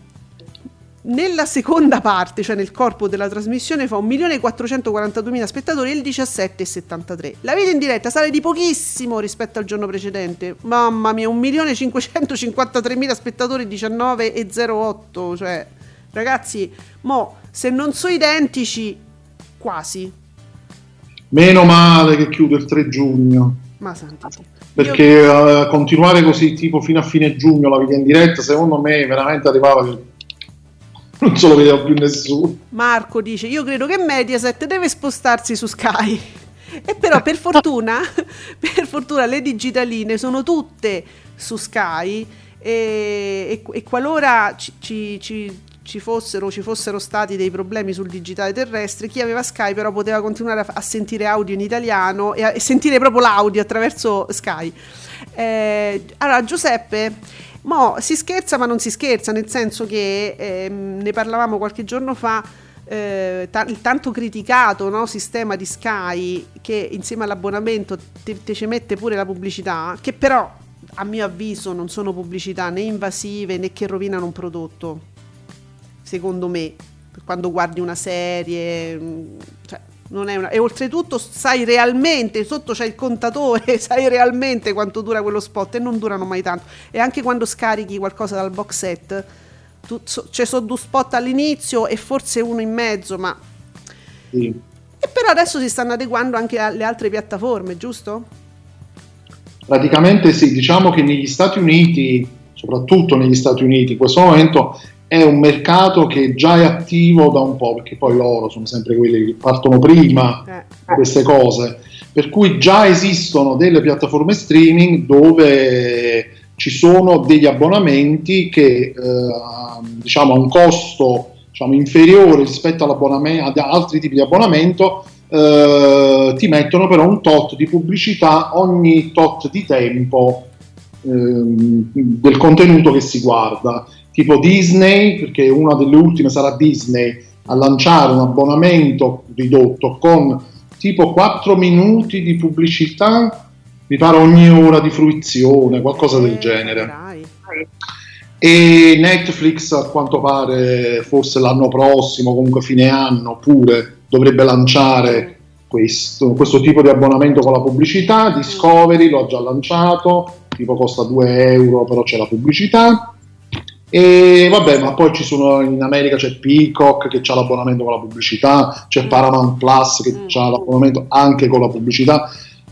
nella seconda parte, cioè nel corpo della trasmissione, fa 1.442.000 spettatori e il 17,73. La video in diretta sale di pochissimo rispetto al giorno precedente. Mamma mia, 1.553.000 spettatori, 19,08. Cioè, ragazzi, mo, se non sono identici, quasi. Meno male che chiude il 3 giugno. Ma santiti. Perché uh, continuare così tipo fino a fine giugno la video in diretta, secondo me veramente arrivava non se lo vedeva più nessuno. Marco dice: Io credo che Mediaset deve spostarsi su Sky. E però per fortuna, per fortuna le digitaline sono tutte su Sky e, e, e qualora ci, ci, ci, ci fossero, ci fossero stati dei problemi sul digitale terrestre, chi aveva Sky però poteva continuare a, a sentire audio in italiano e, a, e, sentire proprio l'audio attraverso Sky. Eh, allora, Giuseppe, mo, si scherza ma non si scherza, nel senso che eh, ne parlavamo qualche giorno fa. Eh, t- il tanto criticato no, sistema di Sky che insieme all'abbonamento ti, ci mette pure la pubblicità, che però a mio avviso non sono pubblicità né invasive né che rovinano un prodotto secondo me, quando guardi una serie, mm, cioè, una... e oltretutto sai realmente, sotto c'è il contatore, sai realmente quanto dura quello spot e non durano mai tanto. E anche quando scarichi qualcosa dal box set, tu, so, c'è solo due spot all'inizio e forse uno in mezzo, ma... Sì. E però adesso si stanno adeguando anche alle altre piattaforme, giusto? Praticamente sì, diciamo che negli Stati Uniti, soprattutto negli Stati Uniti, in questo momento è un mercato che già è attivo da un po', perché poi loro sono sempre quelli che partono prima eh. queste cose, per cui già esistono delle piattaforme streaming dove ci sono degli abbonamenti che eh, diciamo a un costo diciamo, inferiore rispetto ad altri tipi di abbonamento eh, ti mettono però un tot di pubblicità ogni tot di tempo ehm, del contenuto che si guarda tipo Disney, perché una delle ultime sarà Disney, a lanciare un abbonamento ridotto con tipo 4 minuti di pubblicità, mi pare ogni ora di fruizione, qualcosa del eh, genere. E Netflix a quanto pare forse l'anno prossimo, comunque fine anno, pure dovrebbe lanciare questo, questo tipo di abbonamento con la pubblicità. Discovery lo ha già lanciato, tipo costa 2 euro, però c'è la pubblicità. E vabbè, ma poi ci sono in America c'è Peacock che ha l'abbonamento con la pubblicità, c'è Paramount Plus che mm. ha l'abbonamento anche con la pubblicità.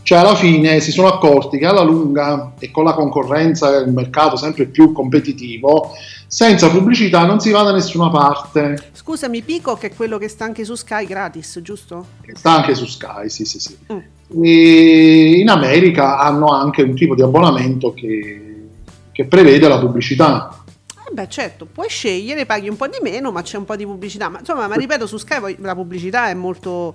Cioè, alla fine si sono accorti che alla lunga e con la concorrenza il mercato sempre più competitivo, senza pubblicità non si va da nessuna parte. Scusami, Peacock è quello che sta anche su Sky gratis, giusto? Che sta anche su Sky, sì, sì, sì. Mm. E in America hanno anche un tipo di abbonamento che, che prevede la pubblicità eh beh, certo, puoi scegliere, paghi un po' di meno, ma c'è un po' di pubblicità. Ma insomma, ma ripeto, su Sky la pubblicità è molto.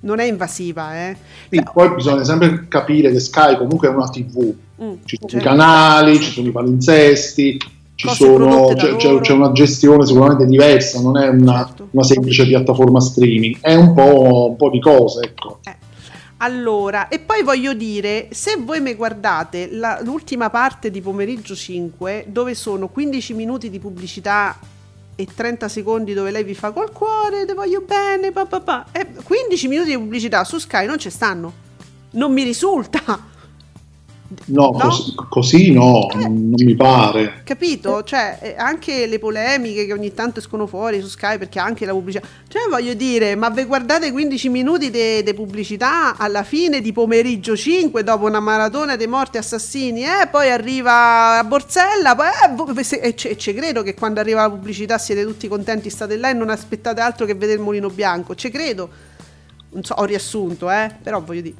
non è invasiva, eh. Sì, cioè, poi bisogna sempre capire che Sky comunque è una TV. Mm, ci sono certo. i canali, ci sono i palinsesti, ci sono, c'è, c'è, c'è, una gestione sicuramente diversa, non è una, certo. una semplice piattaforma streaming, è un po', un po di cose, ecco. Eh. Allora, e poi voglio dire, se voi mi guardate la, l'ultima parte di pomeriggio 5, dove sono 15 minuti di pubblicità e 30 secondi dove lei vi fa col cuore, te voglio bene, pa, pa, pa. E 15 minuti di pubblicità su Sky non ci stanno. Non mi risulta. No, no? Così, così, no, eh, non mi pare. Capito? Cioè, eh, anche le polemiche che ogni tanto escono fuori su Sky perché anche la pubblicità. Cioè, voglio dire, ma vi guardate 15 minuti di pubblicità alla fine di pomeriggio 5 dopo una maratona dei morti assassini, eh? Poi arriva a Borsella, poi, eh, e ci credo che quando arriva la pubblicità siete tutti contenti, state là e non aspettate altro che vedere il mulino bianco. Ci credo. Non so, ho riassunto, eh? Però voglio dire.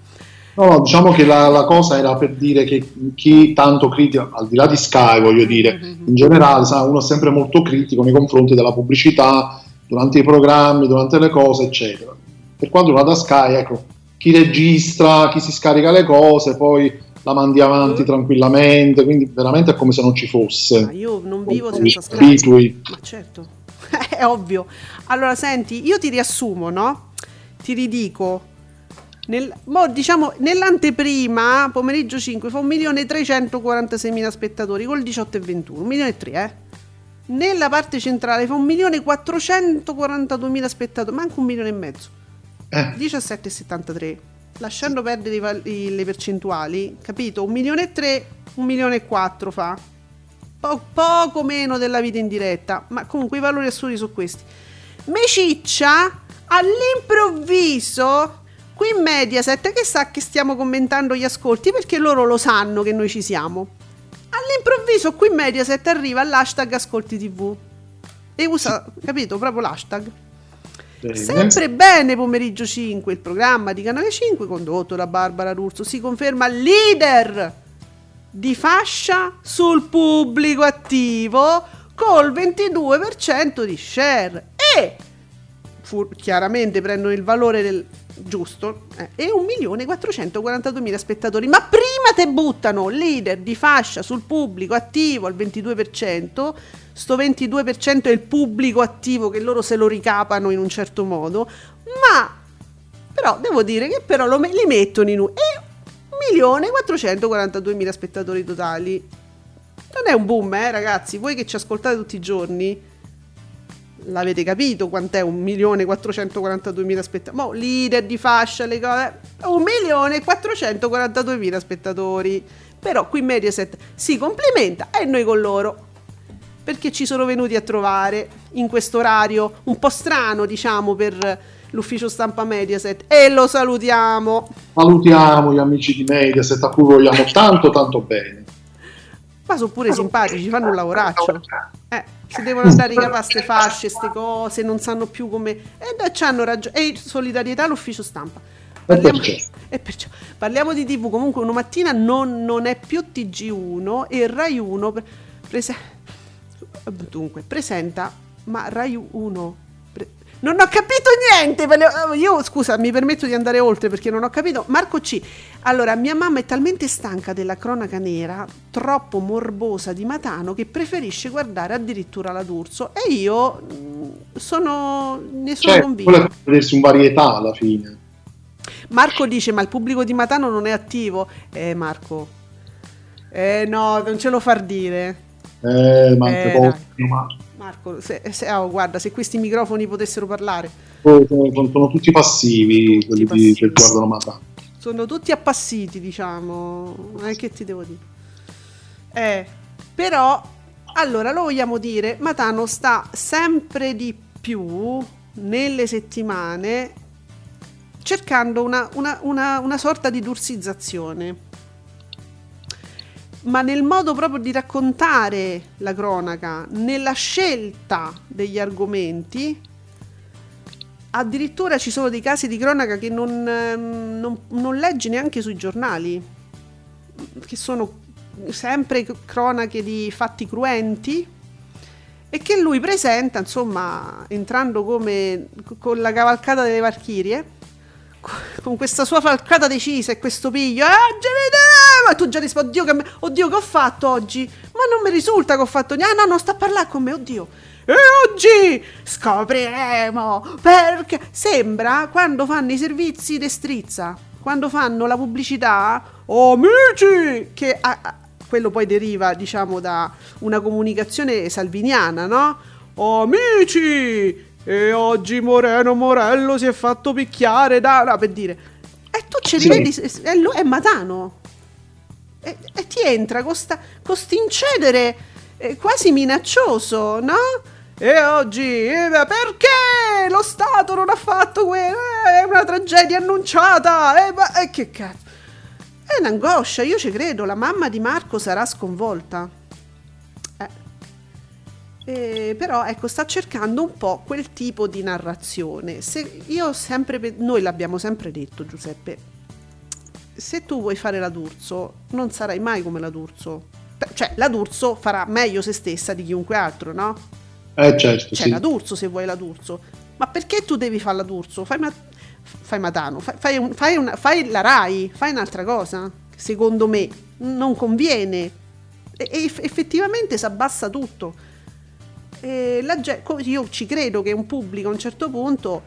No, no, diciamo che la, la, cosa era per dire che chi tanto critica, al di là di Sky, voglio dire, mm-hmm. in generale, sa, uno è sempre molto critico nei confronti della pubblicità durante i programmi, durante le cose, eccetera. Per quanto riguarda Sky, ecco, chi registra, chi si scarica le cose, poi la mandi avanti mm. tranquillamente, quindi veramente è come se non ci fosse. Ma io non vivo senza Sky. Ma certo, è ovvio. Allora, senti, io ti riassumo, no? Ti ridico nel, mo, diciamo, nell'anteprima, pomeriggio 5, fa 1.346.000 spettatori col 18 e 21, 1 milione e 3, eh. Nella parte centrale fa 1.442.000 spettatori, manco un milione e mezzo. Eh. 17,73. Lasciando perdere i, le percentuali, capito? 1 milione e 3, 1 milione e 4 fa. Po- poco meno della vita in diretta, ma comunque i valori assoluti sono questi. Meciccia all'improvviso Qui in Mediaset che sa che stiamo commentando gli ascolti? Perché loro lo sanno che noi ci siamo. All'improvviso qui in Mediaset arriva l'hashtag ascolti tv e usa, capito, proprio l'hashtag. Sempre bene pomeriggio 5, il programma di Canale 5 condotto da Barbara Rurso si conferma leader di fascia sul pubblico attivo col 22% di share. E fu- chiaramente prendono il valore del giusto. Eh, e 1.442.000 spettatori. Ma prima te buttano leader di fascia sul pubblico attivo al 22% sto 22% è il pubblico attivo che loro se lo ricapano in un certo modo. Ma però devo dire che però lo, li mettono in un e 1.442.000 spettatori totali. Non è un boom eh ragazzi. Voi che ci ascoltate tutti i giorni l'avete capito quant'è 1.442.000 spettatori leader di fascia le cose 1.442.000 spettatori. Però qui Mediaset si complimenta e noi con loro perché ci sono venuti a trovare in questo orario un po' strano diciamo per l'ufficio stampa Mediaset e lo salutiamo. Salutiamo gli amici di Mediaset a cui vogliamo tanto tanto bene ma sono pure simpatici fanno un lavoraccio eh si devono andare a ricavare queste fasce, queste cose, non sanno più come... E beh, ci hanno ragione. E solidarietà all'ufficio stampa. Parliamo, e perciò, parliamo di TV, comunque una mattina non, non è più TG1 e Rai 1 prese, dunque, presenta, ma Rai 1 non ho capito niente. Io, scusa, mi permetto di andare oltre perché non ho capito. Marco C. Allora, mia mamma è talmente stanca della cronaca nera, troppo morbosa di Matano, che preferisce guardare addirittura la D'Urso. E io mm, sono, ne sono cioè, convinta. Vuole vedersi un varietà alla fine. Marco dice: Ma il pubblico di Matano non è attivo. Eh, Marco. Eh, no, non ce lo far dire. Eh, manca eh. Marco, se, se, oh, guarda, se questi microfoni potessero parlare. Oh, sono, sono, tutti passivi tutti quelli passivi. che guardano Mata. Sono tutti appassiti, diciamo. Eh, che ti devo dire? Eh, però, allora, lo vogliamo dire, Matano sta sempre di più nelle settimane cercando una, una, una, una sorta di dursizzazione ma nel modo proprio di raccontare la cronaca, nella scelta degli argomenti, addirittura ci sono dei casi di cronaca che non, ehm, non, non leggi neanche sui giornali, che sono sempre cronache di fatti cruenti e che lui presenta, insomma, entrando come con la cavalcata delle Valchirie con questa sua falcata decisa e questo piglio, eh, ma tu già rispondi, oddio che, oddio che ho fatto oggi, ma non mi risulta che ho fatto niente, ah no, non sta a parlare con me, oddio. E oggi? Scopriremo perché sembra quando fanno i servizi di strizza, quando fanno la pubblicità, amici, che ah, quello poi deriva, diciamo, da una comunicazione salviniana, no? Amici, e oggi Moreno Morello si è fatto picchiare da... No, per dire. E tu ce li sì. è, è Matano. E, e, ti entra con quest'incedere eh, quasi minaccioso, no? E oggi, eh, perché lo Stato non ha fatto quello? Eh, è una tragedia annunciata. Eh, ma, che cazzo? È un'angoscia, io ci credo, la mamma di Marco sarà sconvolta. Eh, però ecco, sta cercando un po' quel tipo di narrazione. Se io sempre, noi l'abbiamo sempre detto, Giuseppe, se tu vuoi fare la D'Urso, non sarai mai come la D'Urso. Cioè, la D'Urso farà meglio se stessa di chiunque altro, no? Eh, certo. C'è sì. la D'Urso se vuoi la D'Urso. Ma perché tu devi fare la D'Urso? Fai, ma- fai Matano, fai, fai, un, fai, una, fai la Rai, fai un'altra cosa. Secondo me non conviene. E, e effettivamente si abbassa tutto eh, la, io ci credo che un pubblico a un certo punto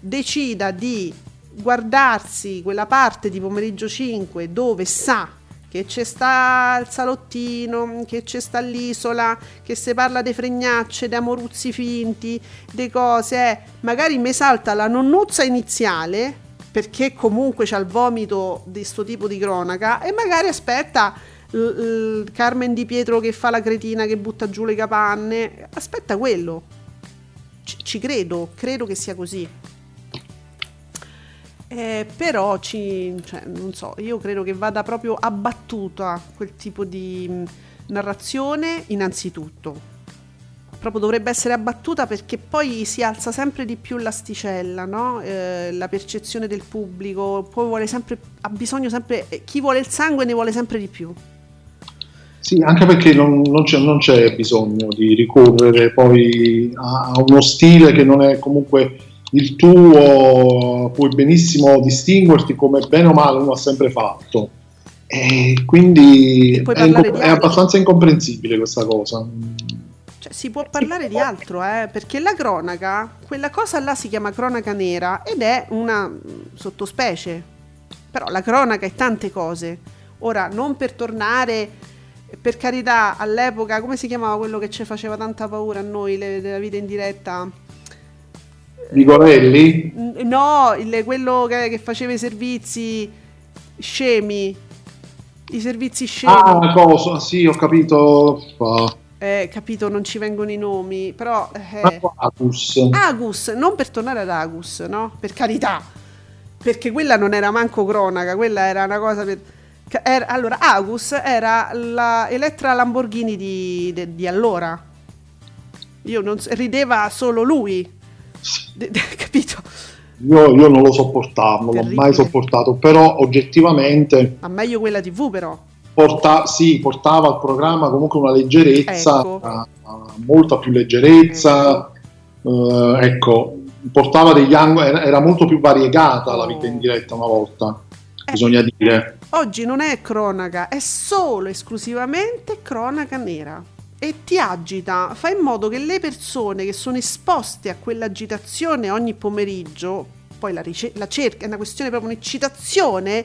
decida di guardarsi quella parte di pomeriggio 5 dove sa che c'è sta il salottino, che c'è sta l'isola, che si parla di fregnacce, di amoruzzi finti, di cose, eh. magari mi salta la nonnuzza iniziale, perché comunque c'ha il vomito di questo tipo di cronaca, e magari aspetta l- l- Carmen Di Pietro che fa la cretina che butta giù le capanne. Aspetta quello. C- ci credo, credo che sia così. Eh, però ci, cioè, non so, io credo che vada proprio abbattuta quel tipo di mh, narrazione innanzitutto. Proprio dovrebbe essere abbattuta perché poi si alza sempre di più l'asticella, no? eh, la percezione del pubblico, poi vuole sempre, ha bisogno sempre, chi vuole il sangue ne vuole sempre di più. Sì, anche perché non, non c'è, non c'è bisogno di ricorrere poi a, a uno stile che non è comunque il tuo, puoi benissimo distinguerti come bene o male uno ha sempre fatto. E quindi è, inco- è abbastanza incomprensibile questa cosa. Cioè, si può parlare di altro, eh, perché la cronaca, quella cosa là si chiama cronaca nera ed è una sottospecie. Però la cronaca è tante cose. Ora, non per tornare, per carità, all'epoca, come si chiamava quello che ci faceva tanta paura a noi, le- della vita in diretta? Vigorelli? Mm, No, il- quello che, che faceva i servizi scemi. I servizi scemi. Ah, cosa? Sì, ho capito. Ah, Eh, capito, non ci vengono i nomi, però... eh, Marco Acus. Agus, non per tornare ad Agus, no? Per carità, perché quella non era manco cronaca, quella era una cosa per... era- allora, Agus era la Elettra Lamborghini di, de- di allora. Io non rideva solo lui, De- de- capito? Io, io non lo sopportavo, non l'ho mai sopportato, però oggettivamente Ma meglio quella TV però. porta- sì, portava al programma comunque una leggerezza, Ecco. eh, molta più leggerezza, eh, ecco, portava degli angoli, era, era molto più variegata la vita in diretta una volta, Eh. bisogna dire. Oggi non è cronaca, è solo esclusivamente cronaca nera. E ti agita, fa in modo che le persone che sono esposte a quell'agitazione ogni pomeriggio, poi la, rice- la cerca, è una questione proprio un'eccitazione,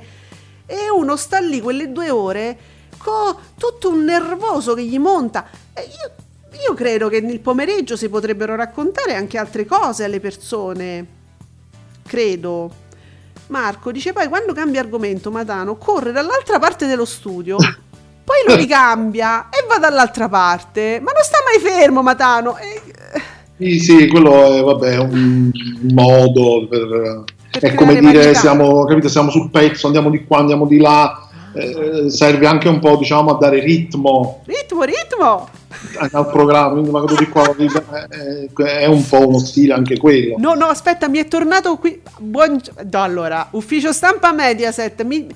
e uno sta lì quelle due ore con tutto un nervoso che gli monta. E io, io credo che nel pomeriggio si potrebbero raccontare anche altre cose alle persone. Credo. Marco dice poi quando cambia argomento Matano corre dall'altra parte dello studio, poi lo ricambia e va dall'altra parte, ma non sta mai fermo Matano. E- Sì, sì, quello è vabbè, un modo per... Per è come dire, siamo, capite, siamo sul pezzo, andiamo di qua, andiamo di là, eh, serve anche un po' diciamo a dare ritmo Ritmo, ritmo! Al programma, quindi vado di qua, eh, eh, è un po' uno stile anche quello. No, no, aspetta, mi è tornato qui. Buon... no, allora, ufficio stampa Mediaset. Mi...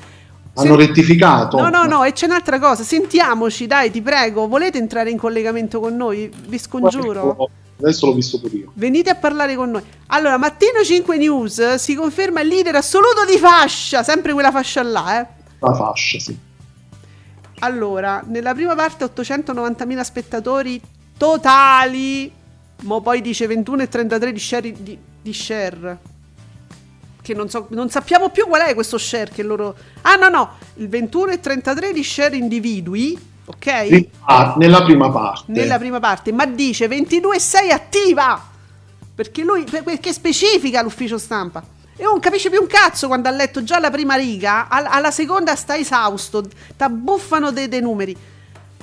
Hanno Sen- rettificato. No, no, no, e c'è un'altra cosa. Sentiamoci, dai, ti prego. Volete entrare in collegamento con noi? Vi scongiuro. Adesso l'ho visto pure io. Venite a parlare con noi. Allora, Mattino 5 News si conferma il leader assoluto di fascia, sempre quella fascia là, eh. La fascia, sì. Allora, nella prima parte 890.000 spettatori totali, mo poi dice 21 e 33 di share, di, di share. Che non, so, non sappiamo più qual è questo share che loro... Ah no no, il 21 e 33 di share individui, ok? Ah, nella prima parte. nella prima parte, ma dice 22,6 attiva. Perché lui per- perché specifica l'ufficio stampa. E non capisce più un cazzo quando ha letto già la prima riga, al- alla seconda sta esausto, t'abbuffano dei, dei numeri.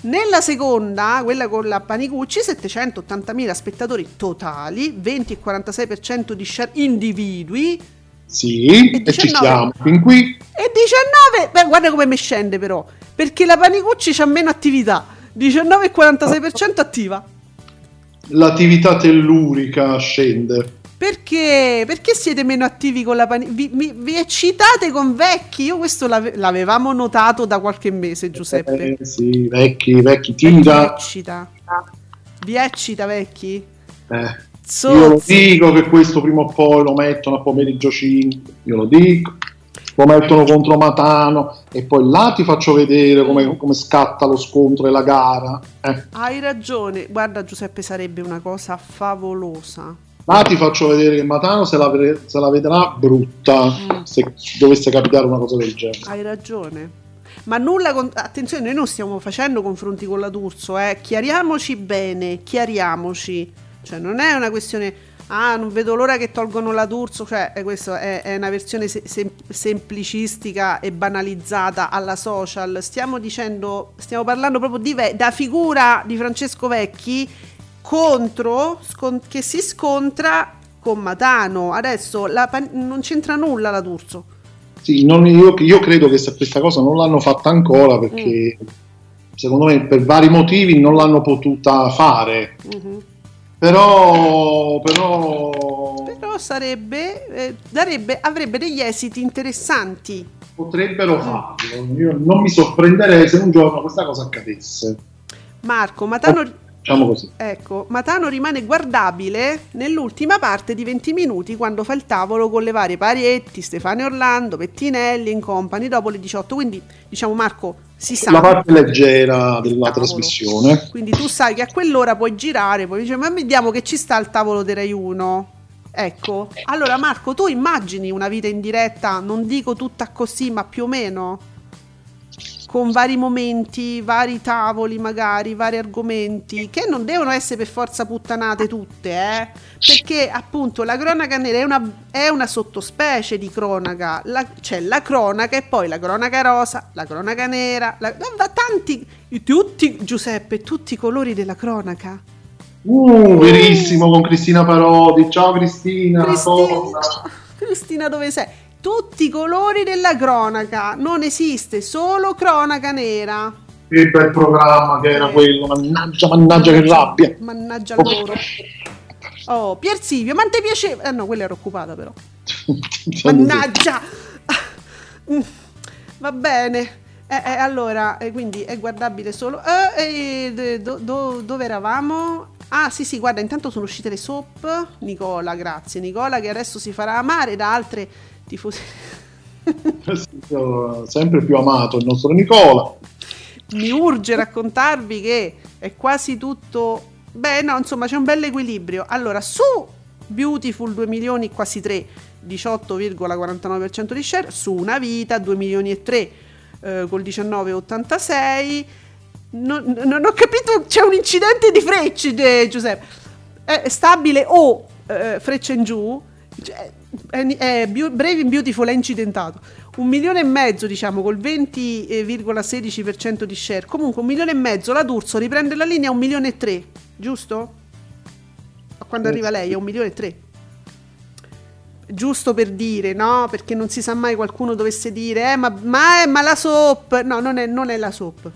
Nella seconda, quella con la Panicucci, 780.000 spettatori totali, 20 e 46% di share individui Sì, E e ci 19. siamo. Fin qui e 19, beh, guarda come mi scende però, perché la Panicucci c'ha meno attività, 19 e 46% attiva. l'attività tellurica scende. Perché? Perché siete meno attivi con la panicucci? Vi, vi- vi eccitate con vecchi? Io questo l'ave- l'avevamo notato da qualche mese, Giuseppe. Eh, sì, vecchi, vecchi Vecchi Vi tira. eccita. Vi eccita, vecchi? Eh, io lo dico che questo prima o poi lo mettono a pomeriggio 5. Io lo dico. Lo mettono contro Matano e poi là ti faccio vedere come, come scatta lo scontro e la gara. Eh, Hai ragione. Guarda, Giuseppe, sarebbe una cosa favolosa. Là ti faccio vedere che Matano se la, se la vedrà brutta Mm. se dovesse capitare una cosa del genere. Hai ragione. Ma nulla con... Attenzione, noi non stiamo facendo confronti con la D'Urso, eh. Chiariamoci bene, chiariamoci. Cioè, non è una questione... Ah, non vedo l'ora che tolgono la D'Urso. Cioè, è, questo è, è una versione se- sem- semplicistica e banalizzata alla social. Stiamo dicendo... Stiamo parlando proprio di... Ve- da figura di Francesco Vecchi contro... scon- che si scontra con Matano. Adesso pan- non c'entra nulla la D'Urso. Sì, non- io, io credo che questa cosa non l'hanno fatta ancora perché Mm. secondo me per vari motivi non l'hanno potuta fare. Mhm. però, però, Però sarebbe, eh, darebbe, avrebbe degli esiti interessanti. potrebbero farlo. Io non mi sorprenderei se un giorno questa cosa accadesse. Marco, Matano, Diciamo così. ecco, Matano rimane guardabile nell'ultima parte di 20 minuti quando fa il tavolo con le varie Parietti, Stefano Orlando, Pettinelli in company dopo le 18. Quindi, diciamo Marco, si sa. La parte leggera della Tavolo. trasmissione. Quindi tu sai che a quell'ora puoi girare, poi dici, ma vediamo che ci sta al tavolo di Rai 1. Ecco, allora Marco, tu immagini una vita in diretta, non dico tutta così, ma più o meno? Con vari momenti, vari tavoli magari, vari argomenti, che non devono essere per forza puttanate tutte, eh? Perché appunto la cronaca nera è una, è una sottospecie di cronaca, La- c'è la cronaca e poi la cronaca rosa, la cronaca nera, la, tanti, tutti, Giuseppe, tutti i colori della cronaca. Uh, verissimo con Cristina Parodi. Ciao Cristina. Cristina. Cristina, dove sei? Tutti i colori della cronaca, non esiste solo cronaca nera. Che bel programma che era Eh. quello. Mannaggia, mannaggia che rabbia. Mannaggia loro. Oh, Pier Silvio, ma ti piaceva? Eh no, quella era occupata però. Mannaggia! Mm, Va bene. Eh, eh, allora, eh, quindi è guardabile solo. Eh, eh, do- do- dove eravamo? Ah, sì, sì, guarda, intanto sono uscite le soap. Nicola, grazie. Nicola, che adesso si farà amare da altre tifose. Sempre più amato il nostro Nicola. Mi urge raccontarvi che è quasi tutto. Beh, no, insomma, c'è un bel equilibrio. Allora, su Beautiful 2 milioni, quasi 3, 18,49% di share. Su Una Vita 2 milioni e 3, eh, col 19,86. Non, non ho capito, c'è un incidente di frecce, Giuseppe. È stabile o eh, freccia in giù. Cioè, È, è Brave in Beautiful è incidentato. Un milione e mezzo, diciamo, col 20,16% di share. Comunque un milione e mezzo, la D'Urso riprende la linea a un milione e tre, giusto? A quando Eh, arriva lei è un milione e tre. Giusto per dire, no? Perché non si sa mai qualcuno dovesse dire, eh, ma, ma, è- ma la soap. No, non è, non è la soap.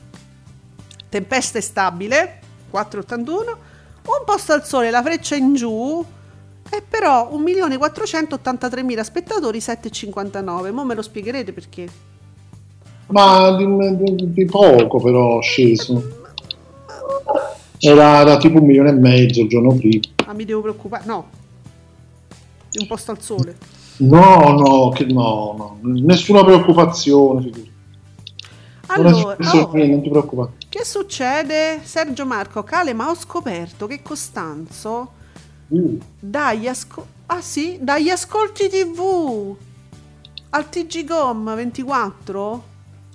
Tempesta è stabile, 4,81. Un posto al sole, la freccia in giù. E però 1.483.000 spettatori, 7,59. Mo me lo spiegherete perché. Ma di, di- di poco però sceso. Era, era tipo un milione e mezzo il giorno prima. Ma mi devo preoccupare? No. Di un posto al sole. No, no, che no, no. Nessuna preoccupazione. Allora, oh, non ti preoccupare. che succede? Sergio Marco Cale, ma ho scoperto che Costanzo Uh, dagli, asco- ah, sì? dagli ascolti TV al TG Com 24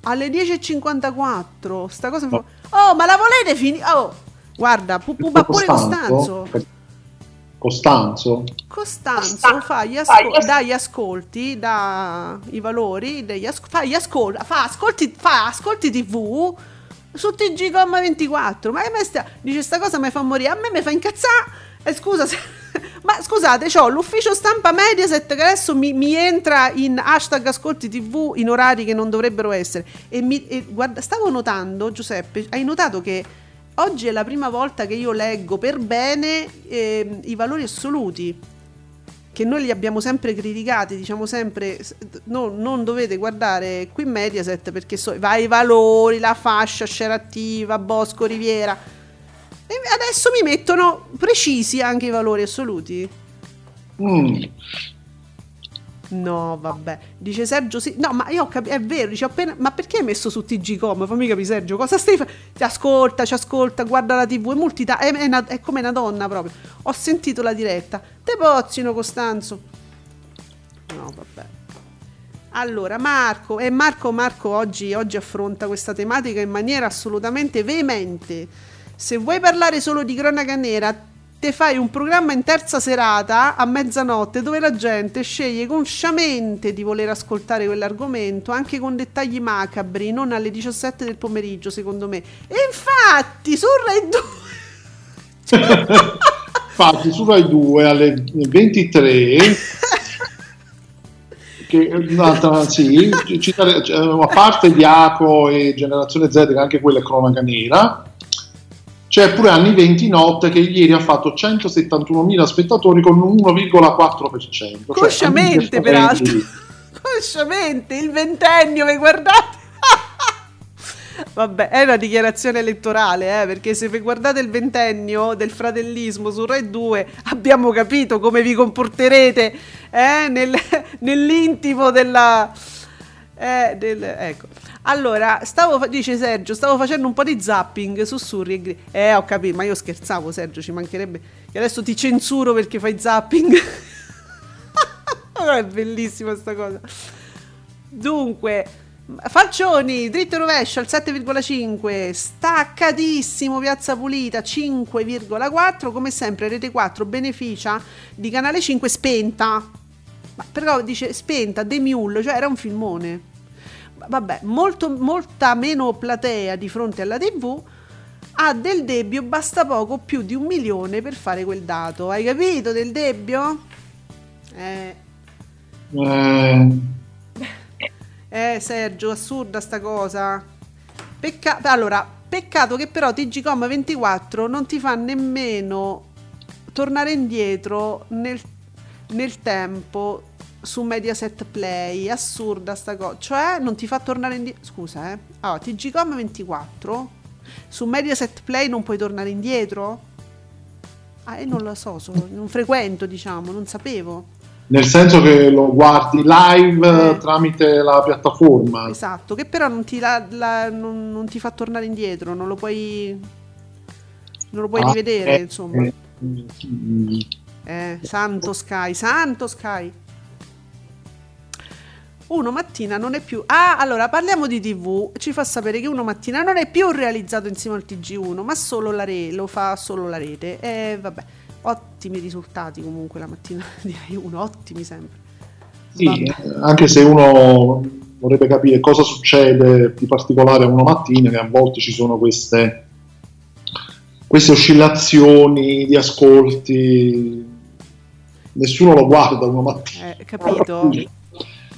alle 10.54. Sta cosa mi fa- No. Oh, ma la volete finire? Oh, guarda, pu- pu- ma pure Costanzo. Costanzo? Costanzo fa gli asco- dagli ascolti, da i valori, degli as- fa, gli ascol- fa, ascolti, fa ascolti TV su TGCom 24. Ma che me sta- dice sta cosa mi fa morire, a me mi fa incazzare. E scusa, se- ma scusate, c'ho l'ufficio stampa Mediaset che adesso mi, mi entra in hashtag ascolti TV in orari che non dovrebbero essere. E, mi, e guarda, stavo notando, Giuseppe, hai notato che oggi è la prima volta che io leggo per bene ehm, i valori assoluti che noi li abbiamo sempre criticati, diciamo sempre no, non dovete guardare qui Mediaset perché so, va i valori, la fascia, share attiva, Bosco, Riviera. E adesso mi mettono precisi anche i valori assoluti. Mm. No, vabbè. Dice Sergio sì. No, ma io ho capito, è vero, dice appena ma perché hai messo su TGcom? Fammi capire Sergio, cosa stai facendo? Ti ascolta, ci ascolta, guarda la TV, è multita- è, è una- è come una donna proprio. Ho sentito la diretta. Te pozzino Costanzo. No, vabbè. Allora, Marco, e Marco Marco oggi, oggi affronta questa tematica in maniera assolutamente veemente. Se vuoi parlare solo di cronaca nera, te fai un programma in terza serata a mezzanotte dove la gente sceglie consciamente di voler ascoltare quell'argomento, anche con dettagli macabri, non alle 17 del pomeriggio, secondo me. E infatti, su Rai 2 Infatti su Rai 2 alle 23 che sì, citare- a parte Diaco e Generazione Z che anche quella è cronaca nera C'è pure anni 20 notte che ieri ha fatto 171.000 spettatori con un 1,4%. Cioè, Consciamente, peraltro. Consciamente, il ventennio, vi guardate. Vabbè, è una dichiarazione elettorale, eh, perché se vi guardate il ventennio del fratellismo su Rai 2 abbiamo capito come vi comporterete eh, nel, nell'intimo della... Eh, del, ecco. Allora, stavo, dice Sergio, stavo facendo un po' di zapping su Surri e Gri- Eh, ho capito, ma io scherzavo Sergio, ci mancherebbe che adesso ti censuro perché fai zapping. è bellissima sta cosa. Dunque, Falcioni, dritto e rovescio al 7,5, staccatissimo, piazza pulita 5,4, come sempre Rete 4 beneficia di Canale 5 spenta. Ma però dice spenta, Demiul, cioè era un filmone. Vabbè, molto, molta meno platea di fronte alla TV. Ha del debbio, basta poco più di un milione per fare quel dato. Hai capito del debbio? Eh. Eh. Eh Sergio, assurda sta cosa. Peccato, allora, peccato che però TGCOM 24 non ti fa nemmeno tornare indietro nel, nel tempo su Mediaset Play. Assurda sta cosa. Cioè, non ti fa tornare indietro. Scusa, eh. Allora, TGCOM 24 su Mediaset Play non puoi tornare indietro? Ah, e non lo so, so non frequento, diciamo, non sapevo nel senso che lo guardi live eh. tramite la piattaforma. Esatto, che però non ti, la, la, non, non ti, fa tornare indietro, non lo puoi, non lo puoi ah, rivedere, eh, insomma. Eh, eh, santo Sky, santo Sky. Uno mattina non è più. Ah, allora parliamo di TV. Ci fa sapere che uno mattina non è più realizzato insieme al TG1, ma solo la re, lo fa solo la rete. E vabbè ottimi risultati comunque la mattina di Rai 1, ottimi sempre. Sì, Vabbè. anche se uno vorrebbe capire cosa succede di particolare a una mattina, che a volte ci sono queste, queste oscillazioni di ascolti, nessuno lo guarda una mattina. Eh, capito?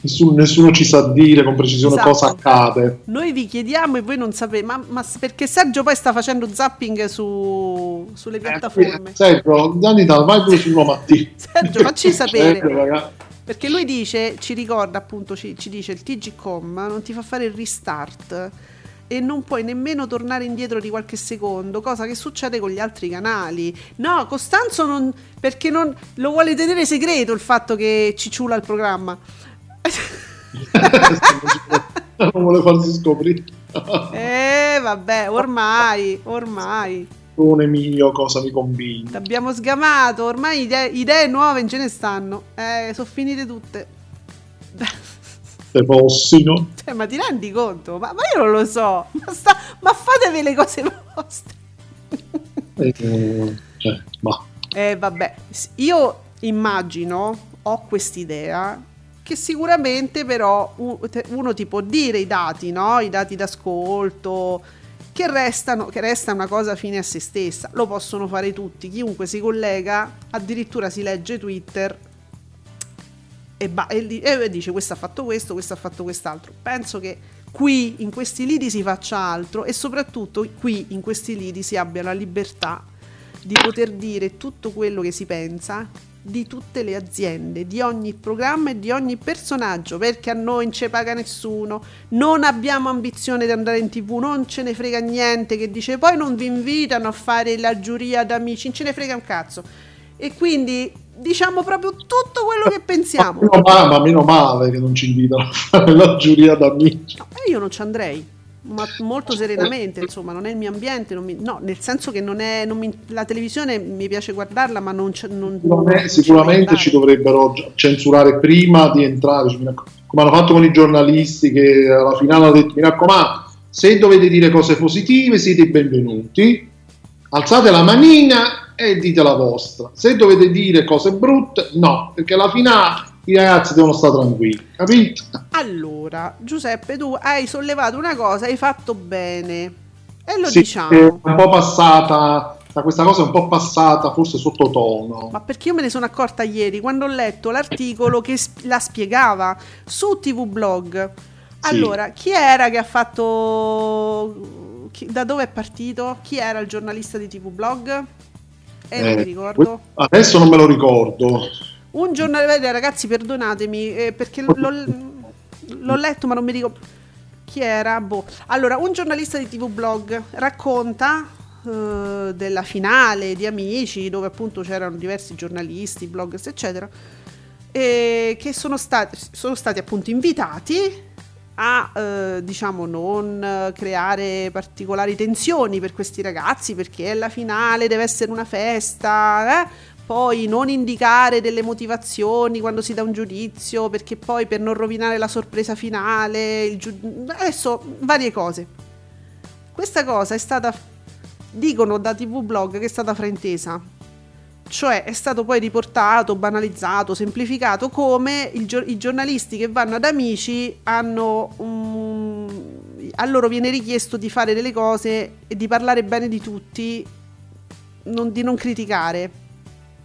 Nessuno, nessuno, ci sa dire con precisione esatto. cosa accade. Noi vi chiediamo e voi non sapete, ma, ma perché Sergio poi sta facendo zapping su, sulle eh, piattaforme. Eh, Sergio, Danita, vai pure sulla mattina. Sergio, facci sapere. Sergio, perché lui dice, ci ricorda appunto, ci, ci dice il TGCOM non ti fa fare il restart e non puoi nemmeno tornare indietro di qualche secondo, cosa che succede con gli altri canali. No, Costanzo non, perché non, lo vuole tenere segreto il fatto che ciula il programma. Non vuole farsi scoprire. eh, vabbè, ormai, ormai. Sone mio, cosa mi convince? Abbiamo sgamato, ormai idee, idee nuove ce ne stanno. Eh, sono finite tutte. Se fossino. Cioè, ma ti rendi conto? Ma, ma, io non lo so. Ma, sta, ma fatevi le cose vostre. eh, cioè, ma. eh, vabbè, io immagino, ho quest'idea che sicuramente però uno ti può dire i dati, no? i dati d'ascolto, che, restano, che resta una cosa fine a se stessa, lo possono fare tutti, chiunque si collega, addirittura si legge Twitter e, ba- e, dice questo ha fatto questo, questo ha fatto quest'altro. Penso che qui in questi lidi si faccia altro e soprattutto qui in questi lidi si abbia la libertà di poter dire tutto quello che si pensa di tutte le aziende, di ogni programma e di ogni personaggio, perché a noi non ci paga nessuno, non abbiamo ambizione di andare in tv, non ce ne frega niente, che dice poi non vi invitano a fare la giuria d'amici, non ce ne frega un cazzo. E quindi diciamo proprio tutto quello che pensiamo. Ma meno male, ma meno male che non ci invitano a fare la giuria d'amici. No, io non ci andrei ma molto serenamente, insomma, non è il mio ambiente, mi, no, nel senso che non è, non mi, la televisione mi piace guardarla, ma non, non, non sicuramente ci dovrebbero censurare prima di entrare, come hanno fatto con i giornalisti che alla finale hanno detto mi raccomando, se dovete dire cose positive siete benvenuti, alzate la manina e dite la vostra, se dovete dire cose brutte no, perché alla finale i ragazzi devono stare tranquilli, capito? Allora, Giuseppe, tu hai sollevato una cosa, hai fatto bene. E lo sì, diciamo. È un po' passata, questa cosa è un po' passata, forse sottotono. Ma perché io me ne sono accorta ieri quando ho letto l'articolo che la spiegava su TV Blog. Allora, sì. chi era che ha fatto chi- da dove è partito? Chi era il giornalista di TV Blog? Eh, Eh, non mi ricordo. Adesso non me lo ricordo. Un giornalista, ragazzi, perdonatemi eh, perché l'ho, l'ho letto, ma non mi ricordo chi era. Boh. Allora, un giornalista di TV Blog racconta eh, della finale di Amici, dove appunto c'erano diversi giornalisti, bloggers, eccetera, e che sono stati, sono stati appunto invitati a eh, diciamo non eh, creare particolari tensioni per questi ragazzi perché è la finale, deve essere una festa, eh? Poi non indicare delle motivazioni quando si dà un giudizio perché poi per non rovinare la sorpresa finale, giu- adesso varie cose. Questa cosa è stata, dicono da TV Blog che è stata fraintesa, cioè è stato poi riportato, banalizzato, semplificato come gio- i giornalisti che vanno ad amici hanno un- a loro viene richiesto di fare delle cose e di parlare bene di tutti, non- di non criticare.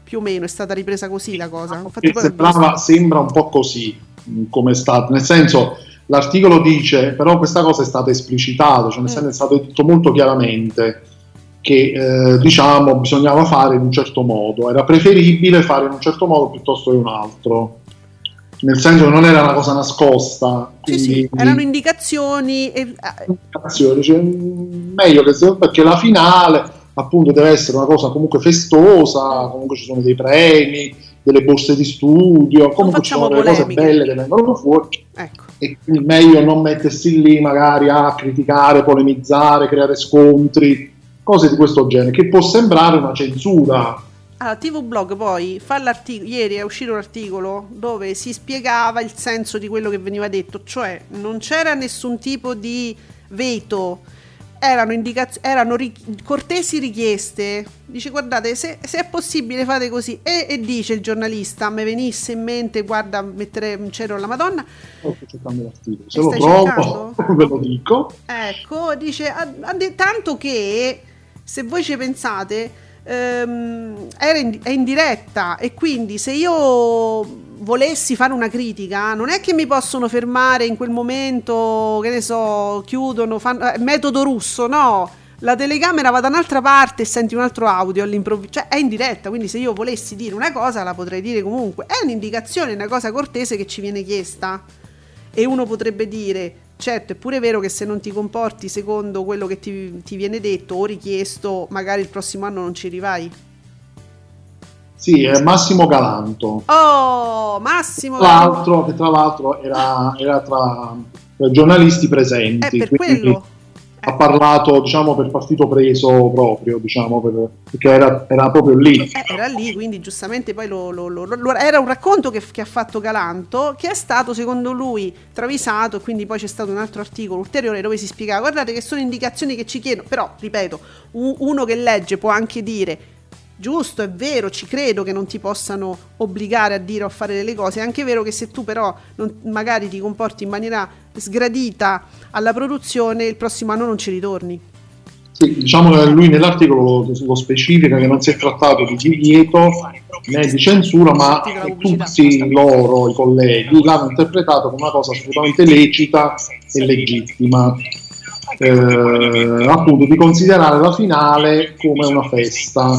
Più o meno è stata ripresa così la cosa. Infatti poi ho sembrava- sembra un po' così mh, come è stato, nel senso l'articolo dice, però questa cosa è stata esplicitata, cioè nel Mm. senso è stato detto molto chiaramente che eh, diciamo bisognava fare in un certo modo, era preferibile fare in un certo modo piuttosto che un altro, nel senso che non era una cosa nascosta, Sì, quindi sì, erano indicazioni e, eh, indicazioni, cioè, meglio che se- perché la finale appunto deve essere una cosa comunque festosa, comunque ci sono dei premi, delle borse di studio, comunque ci sono delle cose belle che vengono fuori ecco. e quindi meglio non mettersi lì magari a criticare, polemizzare, creare scontri, cose di questo genere, che può sembrare una censura. Allora, TV Blog poi fa l'articolo, ieri è uscito un articolo dove si spiegava il senso di quello che veniva detto, cioè non c'era nessun tipo di veto, erano, indicaz- erano ri- cortesi richieste. Dice guardate, se, se è possibile fate così. E, e dice il giornalista, me venisse in mente, guarda, mettere un cielo alla Madonna, Oh, sto cercando l'articolo, se lo trovo ve lo dico. Ecco, dice, ha de- tanto che se voi ci pensate, ehm, era in- è in diretta e quindi se io volessi fare una critica, non è che mi possono fermare in quel momento, che ne so, chiudono, fanno, eh, metodo russo, no. La telecamera va da un'altra parte e senti un altro audio all'improvviso, cioè è in diretta, quindi se io volessi dire una cosa la potrei dire comunque. È un'indicazione, una cosa cortese che ci viene chiesta. E uno potrebbe dire, certo, è pure vero che se non ti comporti secondo quello che ti, ti viene detto o richiesto, magari il prossimo anno non ci rivai. Sì, è Massimo Galanto. Oh, Massimo! Tra l'altro, che tra l'altro era, era tra tra giornalisti È presenti, per quindi quello. ha parlato diciamo per partito preso proprio, diciamo, per- perché era, era proprio lì. Eh, era lì, quindi giustamente poi lo, lo- lo- lo- era un racconto che, che ha fatto Galanto, che è stato secondo lui travisato, quindi poi c'è stato un altro articolo ulteriore dove si spiegava, guardate che sono indicazioni che ci chiedono, però, ripeto, uno che legge può anche dire, giusto, è vero, ci credo che non ti possano obbligare a dire o a fare delle cose, è anche vero che se tu però non- magari ti comporti in maniera sgradita alla produzione, il prossimo anno non ci ritorni. Sì, diciamo che lui nell'articolo lo, specifica che non si è trattato di divieto né di censura, ma tutti loro, i colleghi, l'hanno interpretato come una cosa assolutamente lecita e legittima. Eh, appunto di considerare la finale come una festa.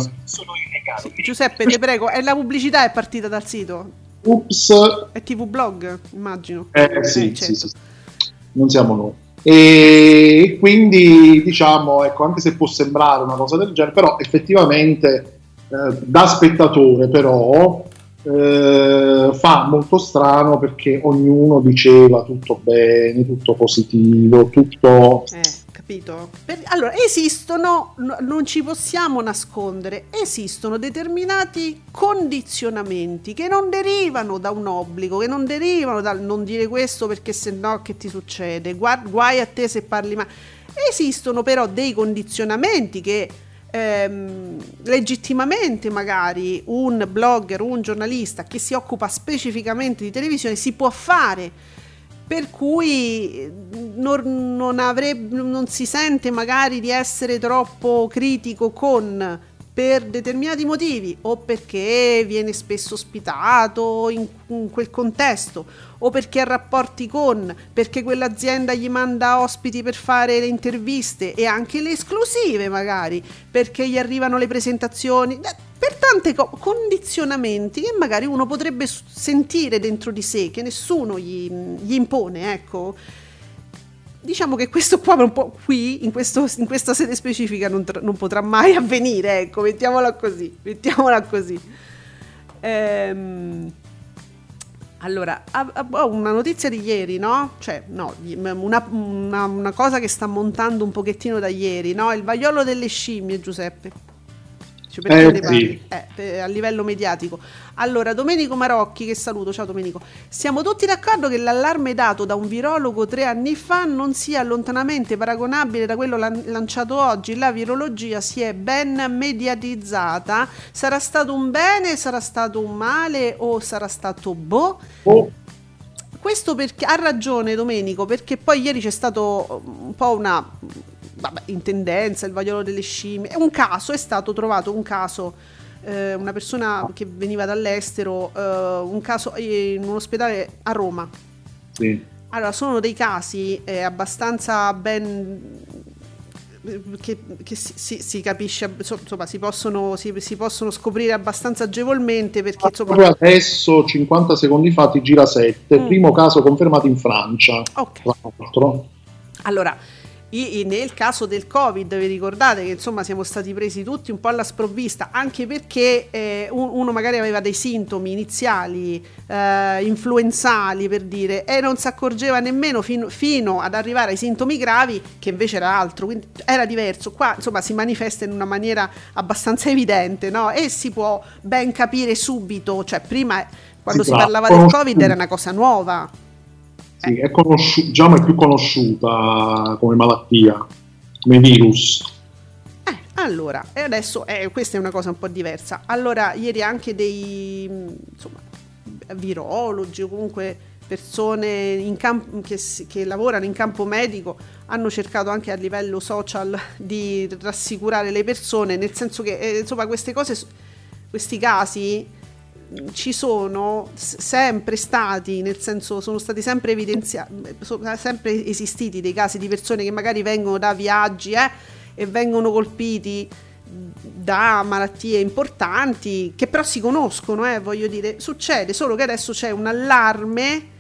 Giuseppe, ti prego, è la pubblicità è partita dal sito? Ups, È TV blog, immagino. Eh, sì, Eh, sì, certo. sì, non siamo noi. E quindi diciamo, ecco, anche se può sembrare una cosa del genere, però effettivamente eh, da spettatore però eh, fa molto strano perché ognuno diceva tutto bene, tutto positivo, tutto... Eh? Per- allora, esistono, no- non ci possiamo nascondere, esistono determinati condizionamenti che non derivano da un obbligo, che non derivano dal non dire questo perché se no che ti succede, Gua- guai a te se parli male. Esistono però dei condizionamenti che ehm, legittimamente magari un blogger, un giornalista che si occupa specificamente di televisione si può fare. Per cui eh, non, non, avrebbe, non si sente magari di essere troppo critico con per determinati motivi o perché viene spesso ospitato in, in, quel contesto o perché ha rapporti con, perché quell'azienda gli manda ospiti per fare le interviste e anche le esclusive magari, perché gli arrivano le presentazioni, per tanti co- condizionamenti che magari uno potrebbe sentire dentro di sé, che nessuno gli, gli impone, ecco diciamo che questo qua un po' qui, in, questo, in questa sede specifica, non, tra, non, potrà mai avvenire, ecco, mettiamola così, mettiamola così. Ehm, allora, ho una notizia di ieri, no? Cioè, no, una, una, una, cosa che sta montando un pochettino da ieri, no? Il vaiolo delle scimmie, Giuseppe. Cioè, perché eh, sì. eh, a livello mediatico. Allora, Domenico Marocchi, che saluto, ciao Domenico. Siamo tutti d'accordo che l'allarme dato da un virologo tre anni fa non sia lontanamente paragonabile da quello lan- lanciato oggi. La virologia si è ben mediatizzata. Sarà stato un bene, sarà stato un male o sarà stato boh? Oh. Questo perché ha ragione Domenico, perché poi ieri c'è stato un po' una vabbè, in tendenza, il vaiolo delle scimmie. È un caso, è stato trovato un caso, eh, una persona che veniva dall'estero, eh, un caso in un ospedale a Roma. Sì. Allora, sono dei casi eh, abbastanza ben che, che si, si, si, capisce, insomma, si possono, si, si, possono scoprire abbastanza agevolmente perché insomma... Adesso, 50 secondi fa, ti gira 7, mm. primo caso confermato in Francia. Ok. Allora, nel caso del Covid, vi ricordate che insomma siamo stati presi tutti un po' alla sprovvista, anche perché eh, uno magari aveva dei sintomi iniziali, eh, influenzali per dire, e non si accorgeva nemmeno fino, fino, ad arrivare ai sintomi gravi, che invece era altro, quindi era diverso. Qua insomma si manifesta in una maniera abbastanza evidente, no? E si può ben capire subito, cioè prima quando si, si parlava del Covid era una cosa nuova sì, è conosciuta, diciamo è più conosciuta come malattia, come virus. Eh, allora, e adesso eh, questa è una cosa un po' diversa. Allora, ieri anche dei insomma, virologi o comunque persone camp- che, che, lavorano in campo medico hanno cercato anche a livello social di rassicurare le persone, nel senso che eh, insomma queste cose, questi casi ci sono sempre stati, nel senso sono stati sempre evidenziati, sono sempre esistiti dei casi di persone che magari vengono da viaggi eh, e vengono colpiti da malattie importanti che però si conoscono, eh, voglio dire, succede solo che adesso c'è un allarme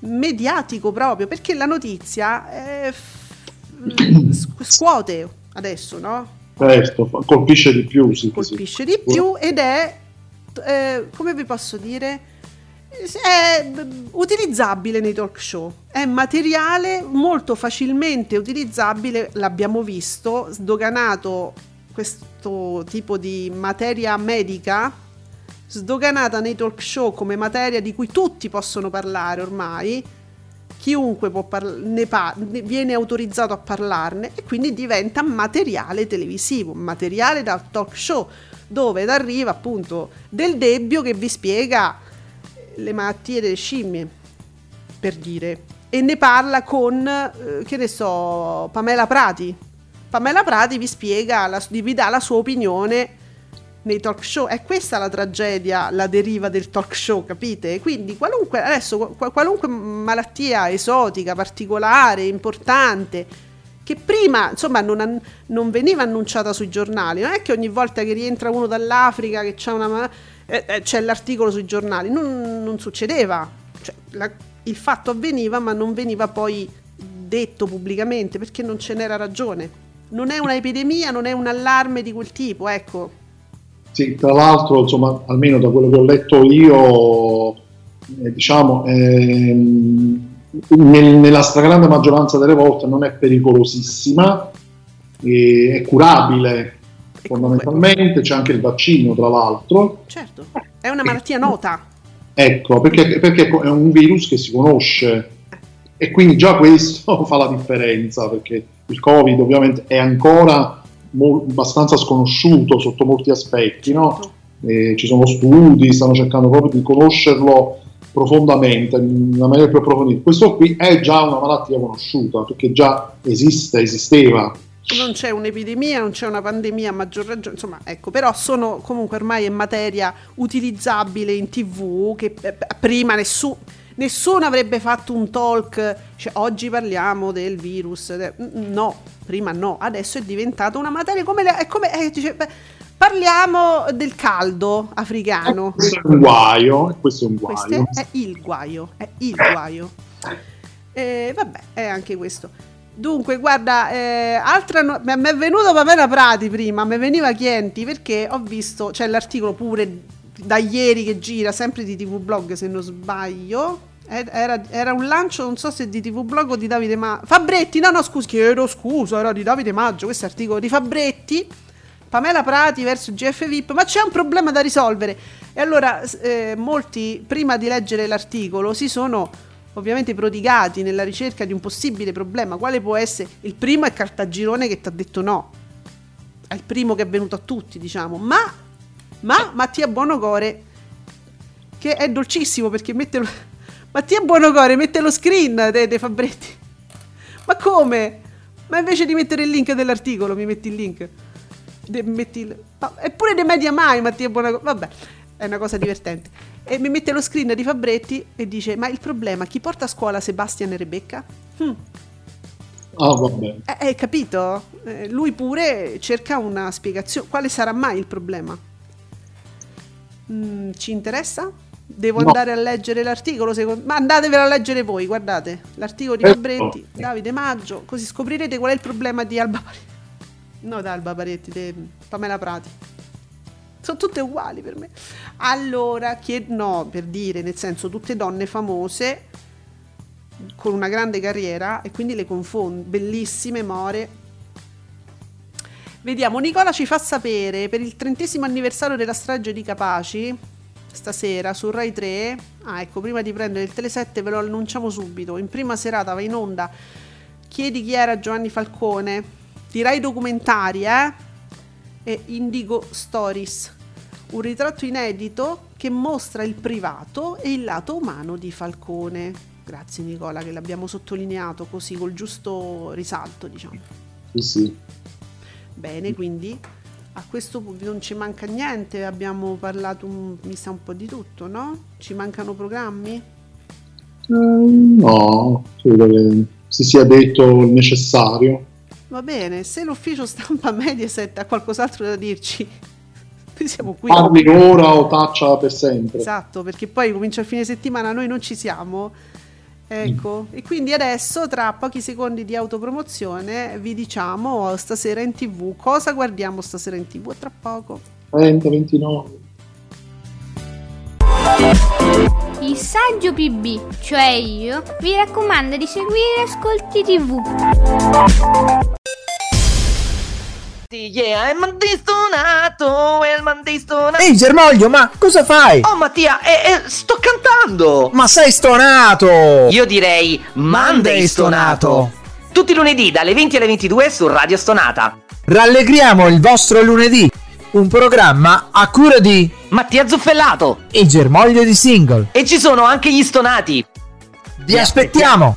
mediatico proprio perché la notizia eh, scuote adesso, no? Certo, colpisce di più. Sì, colpisce sì. di più ed è eh, come vi posso dire? È utilizzabile nei talk show, è materiale molto facilmente utilizzabile, l'abbiamo visto, sdoganato questo tipo di materia medica, sdoganata nei talk show come materia di cui tutti possono parlare ormai, chiunque parla- ne pa- viene autorizzato a parlarne e quindi diventa materiale televisivo, materiale da talk show dove arriva appunto del Debbio che vi spiega le malattie delle scimmie, per dire, e ne parla con, eh, che ne so, Pamela Prati. Pamela Prati vi spiega, la, vi dà la sua opinione nei talk show. È questa la tragedia, la deriva del talk show, capite? Quindi qualunque, adesso, qualunque malattia esotica, particolare, importante, che prima insomma non, non, veniva annunciata sui giornali. Non è che ogni volta che rientra uno dall'Africa che c'è, una, eh, eh, c'è l'articolo sui giornali, non, non succedeva. Cioè, la, il fatto avveniva ma non veniva poi detto pubblicamente perché non ce n'era ragione. Non è un'epidemia, non è un allarme di quel tipo, ecco. Sì, tra l'altro, insomma, almeno da quello che ho letto io, eh, diciamo, ehm, nel, nella stragrande maggioranza delle volte non è pericolosissima, è curabile fondamentalmente, c'è anche il vaccino tra l'altro. Certo, è una malattia nota. Ecco, perché, perché è un virus che si conosce e quindi già questo fa la differenza, perché il Covid ovviamente è ancora mo- abbastanza sconosciuto sotto molti aspetti, no? Certo. ci sono studi, stanno cercando proprio di conoscerlo profondamente, in una maniera più approfondita. Questo qui è già una malattia conosciuta, perché già esiste, esisteva non c'è un'epidemia, non c'è una pandemia a maggior ragione, insomma, ecco, però sono comunque ormai in materia utilizzabile in tv che eh, prima nessuno nessuno avrebbe fatto un talk, cioè oggi parliamo del virus, no, prima no, adesso è diventata una materia come, le, è come eh, dice, beh, parliamo del caldo africano. Eh, questo è un guaio, questo è un guaio. Questo è, è il guaio, è il guaio. Eh, vabbè, è anche questo. Dunque, guarda, eh, altra no- mi è venuto Pamela Prati prima, mi veniva Chienti perché ho visto, c'è l'articolo pure da ieri che gira, sempre di TV Blog se non sbaglio. Era, era, un lancio, non so se di TV Blog o di Davide Maggio. Fabretti, no, no, scusi, chiedo scusa, era di Davide Maggio, questo articolo di Fabretti. Pamela Prati verso GF VIP, ma c'è un problema da risolvere. E allora eh, molti, prima di leggere l'articolo, si sono ovviamente prodigati nella ricerca di un possibile problema. Quale può essere? Il primo è Cartagirone che ti ha detto no. È il primo che è venuto a tutti, diciamo. Ma, ma Mattia Buonocore, che è dolcissimo perché mette lo... Mattia Buonocore mette lo screen dei, dei Fabretti. Ma come? Ma invece di mettere il link dell'articolo, mi metti il link. De, metti il... Eppure dei media mai Mattia Buonocore. Vabbè, è una cosa divertente e mi mette lo screen di Fabretti e dice ma il problema chi porta a scuola Sebastian e Rebecca? Hm. Ah, vabbè. Eh, hai capito? Eh, lui pure cerca una spiegazione. Quale sarà mai il problema? Mm, ci interessa? Devo no. andare a leggere l'articolo? Secondo... Ma andatevelo a leggere voi, guardate. L'articolo di Fabretti, eh, Davide Maggio, così scoprirete qual è il problema di Alba Paretti. No, da Alba Paretti, di Pamela Prati sono tutte uguali per me. Allora, che no, per dire, nel senso, tutte donne famose con una grande carriera e quindi le confondo, bellissime, more. Vediamo, Nicola ci fa sapere per il trentesimo anniversario della strage di Capaci, stasera su Rai 3. Ah, ecco, prima di prendere il Tele7 ve lo annunciamo subito. In prima serata va in onda Chiedi chi era Giovanni Falcone. Di Rai Documentari, eh? e Indigo Stories, un ritratto inedito che mostra il privato e il lato umano di Falcone. Grazie Nicola che l'abbiamo sottolineato così col giusto risalto, diciamo. Sì, sì. Bene, quindi a questo punto non ci manca niente, abbiamo parlato un, mi sa un po' di tutto, no? Ci mancano programmi? Uh, no, credo che si sia detto il necessario. Va bene, se l'ufficio stampa Mediaset ha qualcos'altro da dirci, noi siamo qui. Parli ora o taccia per sempre. Esatto, perché poi comincia il fine settimana, noi non ci siamo. Ecco, mm. e quindi adesso tra pochi secondi di autopromozione vi diciamo stasera in tv cosa guardiamo stasera in tv tra poco. 30, 29. Il saggio PB, cioè io, vi raccomanda di seguire Ascolti TV yeah, è mandistonato, è il mandistonato. Ehi Germoglio, ma cosa fai? Oh Mattia, eh, eh, sto cantando. Ma sei stonato. Io direi Monday stonato. Tutti i lunedì dalle 20 alle 22 su Radio Stonata. Rallegriamo il vostro lunedì. Un programma a cura di Mattia Zuffellato e Germoglio di Single. E ci sono anche gli stonati. Vi aspettiamo.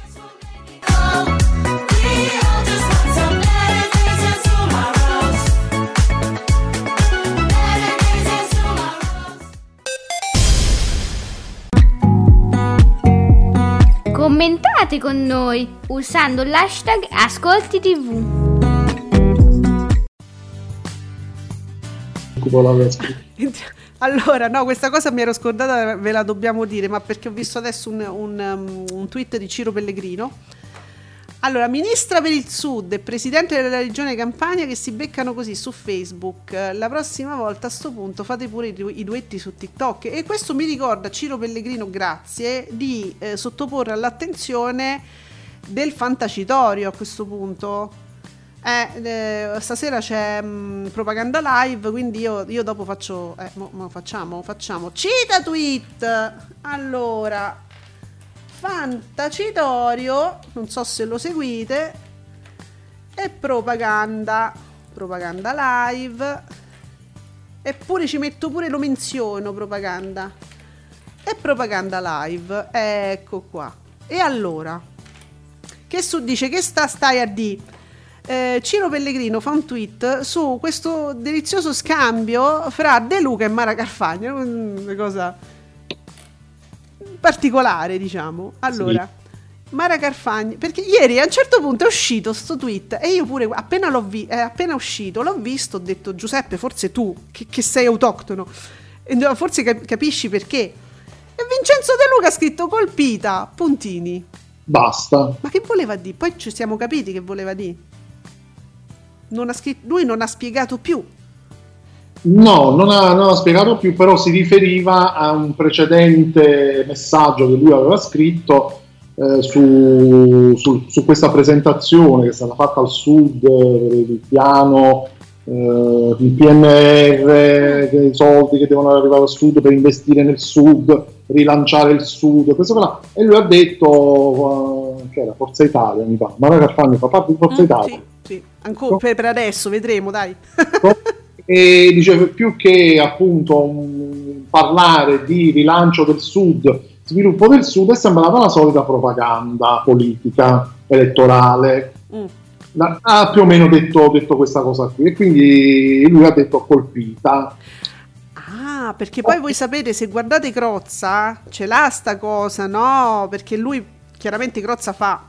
Commentate con noi usando l'hashtag Ascolti TV. Allora, no, questa cosa mi ero scordata, ve la dobbiamo dire, ma perché ho visto adesso un, un, um, un tweet di Ciro Pellegrino allora, ministra per il Sud e presidente della regione Campania che si beccano così su Facebook. La prossima volta a sto punto fate pure i, duetti su TikTok. E questo mi ricorda, Ciro Pellegrino, grazie, di eh, sottoporre all'attenzione del fantacitorio a questo punto. Eh, eh, stasera c'è mh, mm, propaganda live, quindi io, io dopo faccio. Eh, mo, mo facciamo, facciamo. Cita tweet! Allora, Fantacitorio, non so se lo seguite, e propaganda, propaganda live, eppure ci metto pure, lo menziono propaganda, e propaganda live, ecco qua. E allora, che su dice che sta stai a di? eh, Ciro Pellegrino fa un tweet su questo delizioso scambio fra De Luca e Mara Carfagna, una cosa particolare, diciamo. Allora, Mara Carfagna, perché ieri a un certo punto è uscito sto tweet e io pure appena l'ho vi- è appena uscito, l'ho visto, ho detto Giuseppe, forse tu che, che sei autoctono, no, forse cap- capisci perché. E Vincenzo De Luca ha scritto colpita, puntini. Basta. Ma che voleva dire? Poi ci siamo capiti che voleva dire. Non ha scritto, lui non ha spiegato più. No, non ha, non ha spiegato più, però si riferiva a un precedente messaggio che lui aveva scritto eh, su, su- su questa presentazione che è stata fatta al sud eh, del piano eh, il PNR, i soldi che devono arrivare al sud per investire nel sud, rilanciare il sud, questo qua. E lui ha detto, eh, che era Forza Italia, mi pare, Mara Carfagna fa parte di Forza Mm, Italia. Sì, sì. Ancora per, per adesso, vedremo, dai. E dice più che appunto un- parlare di rilancio del sud, sviluppo del sud, è sembrata la solita propaganda politica elettorale. Mm. La- ha più o meno detto, detto questa cosa qui e quindi lui ha detto colpita. Ah, perché poi voi sapete, se guardate Crozza, ce l'ha sta cosa, no? Perché lui chiaramente Crozza fa,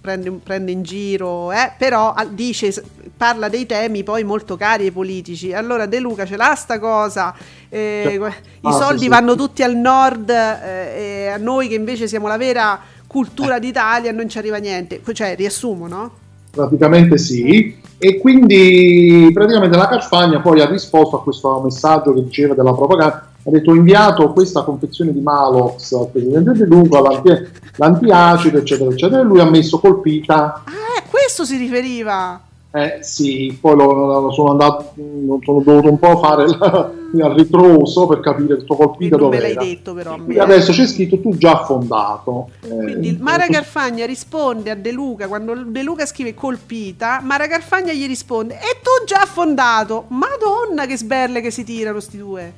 prende, prende in giro, eh, però ah, dice, parla dei temi poi molto cari ai politici. Allora De Luca ce l'ha sta cosa, eh, Cioè, ah, i sì, soldi sì. vanno tutti al nord eh, e a noi che invece siamo la vera cultura d'Italia non ci arriva niente. Cioè, riassumo, no? Praticamente sì, e quindi praticamente la Carfagna poi ha risposto a questo messaggio che diceva della propaganda, ha detto ho inviato questa confezione di Malox al Presidente De Luca, l'anti- l'antiacido eccetera eccetera, e lui ha messo colpita Ah, a questo si riferiva. Eh, sì, poi lo, lo sono andato, non sono dovuto un po' fare il, il ritroso per capire questo E colpito non me dove l'hai detto però adesso c'è scritto tu già affondato. Eh, Quindi Mara Carfagna risponde a De Luca quando De Luca scrive colpita, Mara Carfagna gli risponde e tu già affondato. Madonna che sberle che si tirano sti due.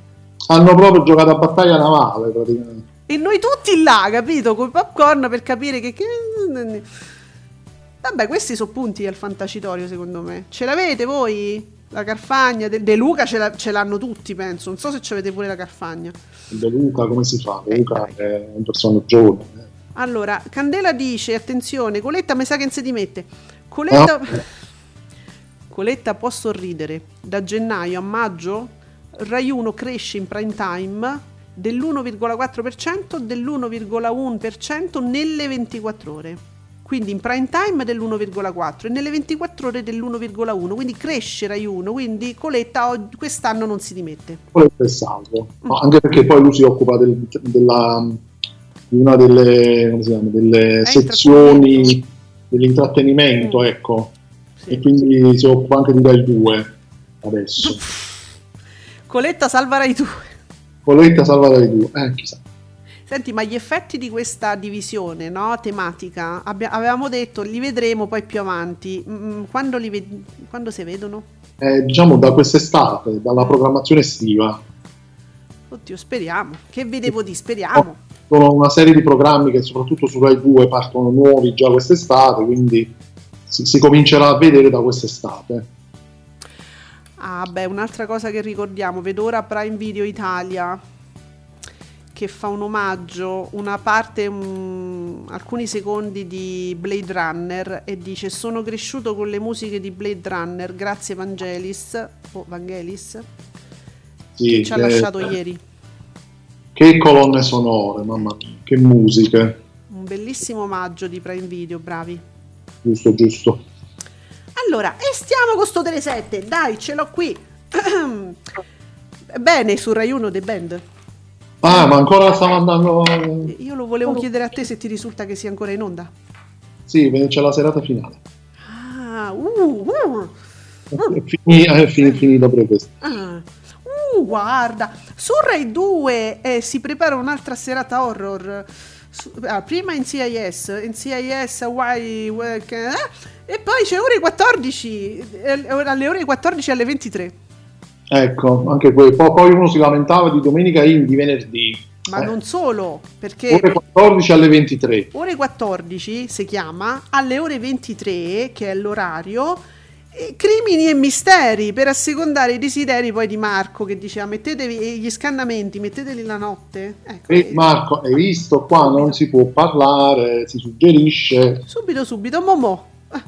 Hanno proprio giocato a battaglia navale praticamente. E noi tutti là, capito, con i popcorn per capire che... Vabbè, questi sono punti al fantacitorio secondo me. Ce l'avete voi? La Carfagna, De, De Luca ce, la- ce l'hanno tutti, penso. Non so se ci avete pure la Carfagna. De Luca come si fa? De Eh, Luca dai. è un personaggio giovane. eh. Allora, Candela dice, attenzione, Coletta mi sa che non si dimette. Coletta... Coletta può sorridere. Da gennaio a maggio Rai 1 cresce in prime time dell'1,4% dell'1,1% nelle 24 ore. Quindi in prime time dell'1,4 e nelle 24 ore dell'1,1. Quindi cresce Rai 1, quindi Coletta quest'anno non si dimette. Quello è salvo. Ma anche perché poi lui si occupa del- della, di una delle, chiama, delle sezioni intrattenimento. dell'intrattenimento, Mm. ecco. Sì. E quindi si occupa anche di Rai 2 adesso. Coletta salva Rai 2. Coletta salva Rai 2, eh, chissà. Senti, ma gli effetti di questa divisione no, tematica, abbia- avevamo detto, li vedremo poi più avanti. Mm, quando, li ved- quando si vedono? Eh, diciamo da quest'estate, dalla programmazione estiva. Oddio, speriamo. Che vedevo di speriamo. Sono una serie di programmi che soprattutto su Rai 2 partono nuovi già quest'estate, quindi si, si comincerà a vedere da quest'estate. Ah, beh, un'altra cosa che ricordiamo, vedo ora Prime Video Italia che fa un omaggio, una parte, mm, alcuni secondi di Blade Runner e dice sono cresciuto con le musiche di Blade Runner, grazie Vangelis, o Vangelis, Sì, che ci ha che- lasciato ieri. Che colonne sonore, mamma mia, che musiche. Un bellissimo omaggio di Prime Video, bravi. Giusto, giusto. Allora, e stiamo con sto delle 7, dai, ce l'ho qui. Bene, su Rai 1 The Band. Ah, ma ancora stavo andando. Io lo volevo chiedere a te se ti risulta che sia ancora in onda. Sì, c'è la serata finale. Ah, uh, uh, È fini- è fi- finita pure questa. ah. Uh, guarda, su Rai 2 eh, si prepara un'altra serata horror. Ah, prima in CIS, in CIS Hawaii, eh, e poi c'è ore 14, eh, alle ore 14 alle 23. Ecco, anche que- poi, uno si lamentava di domenica indie venerdì. ma Eh. non solo, perché Ore 14 alle 23. ore 14 si chiama, alle ore 23, che è l'orario, crimini e misteri per assecondare i desideri poi di Marco che diceva mettetevi gli scannamenti, metteteli la notte. Ecco, E eh, Marco, hai visto qua non si può parlare, si suggerisce. subito subito, Momo. Eh,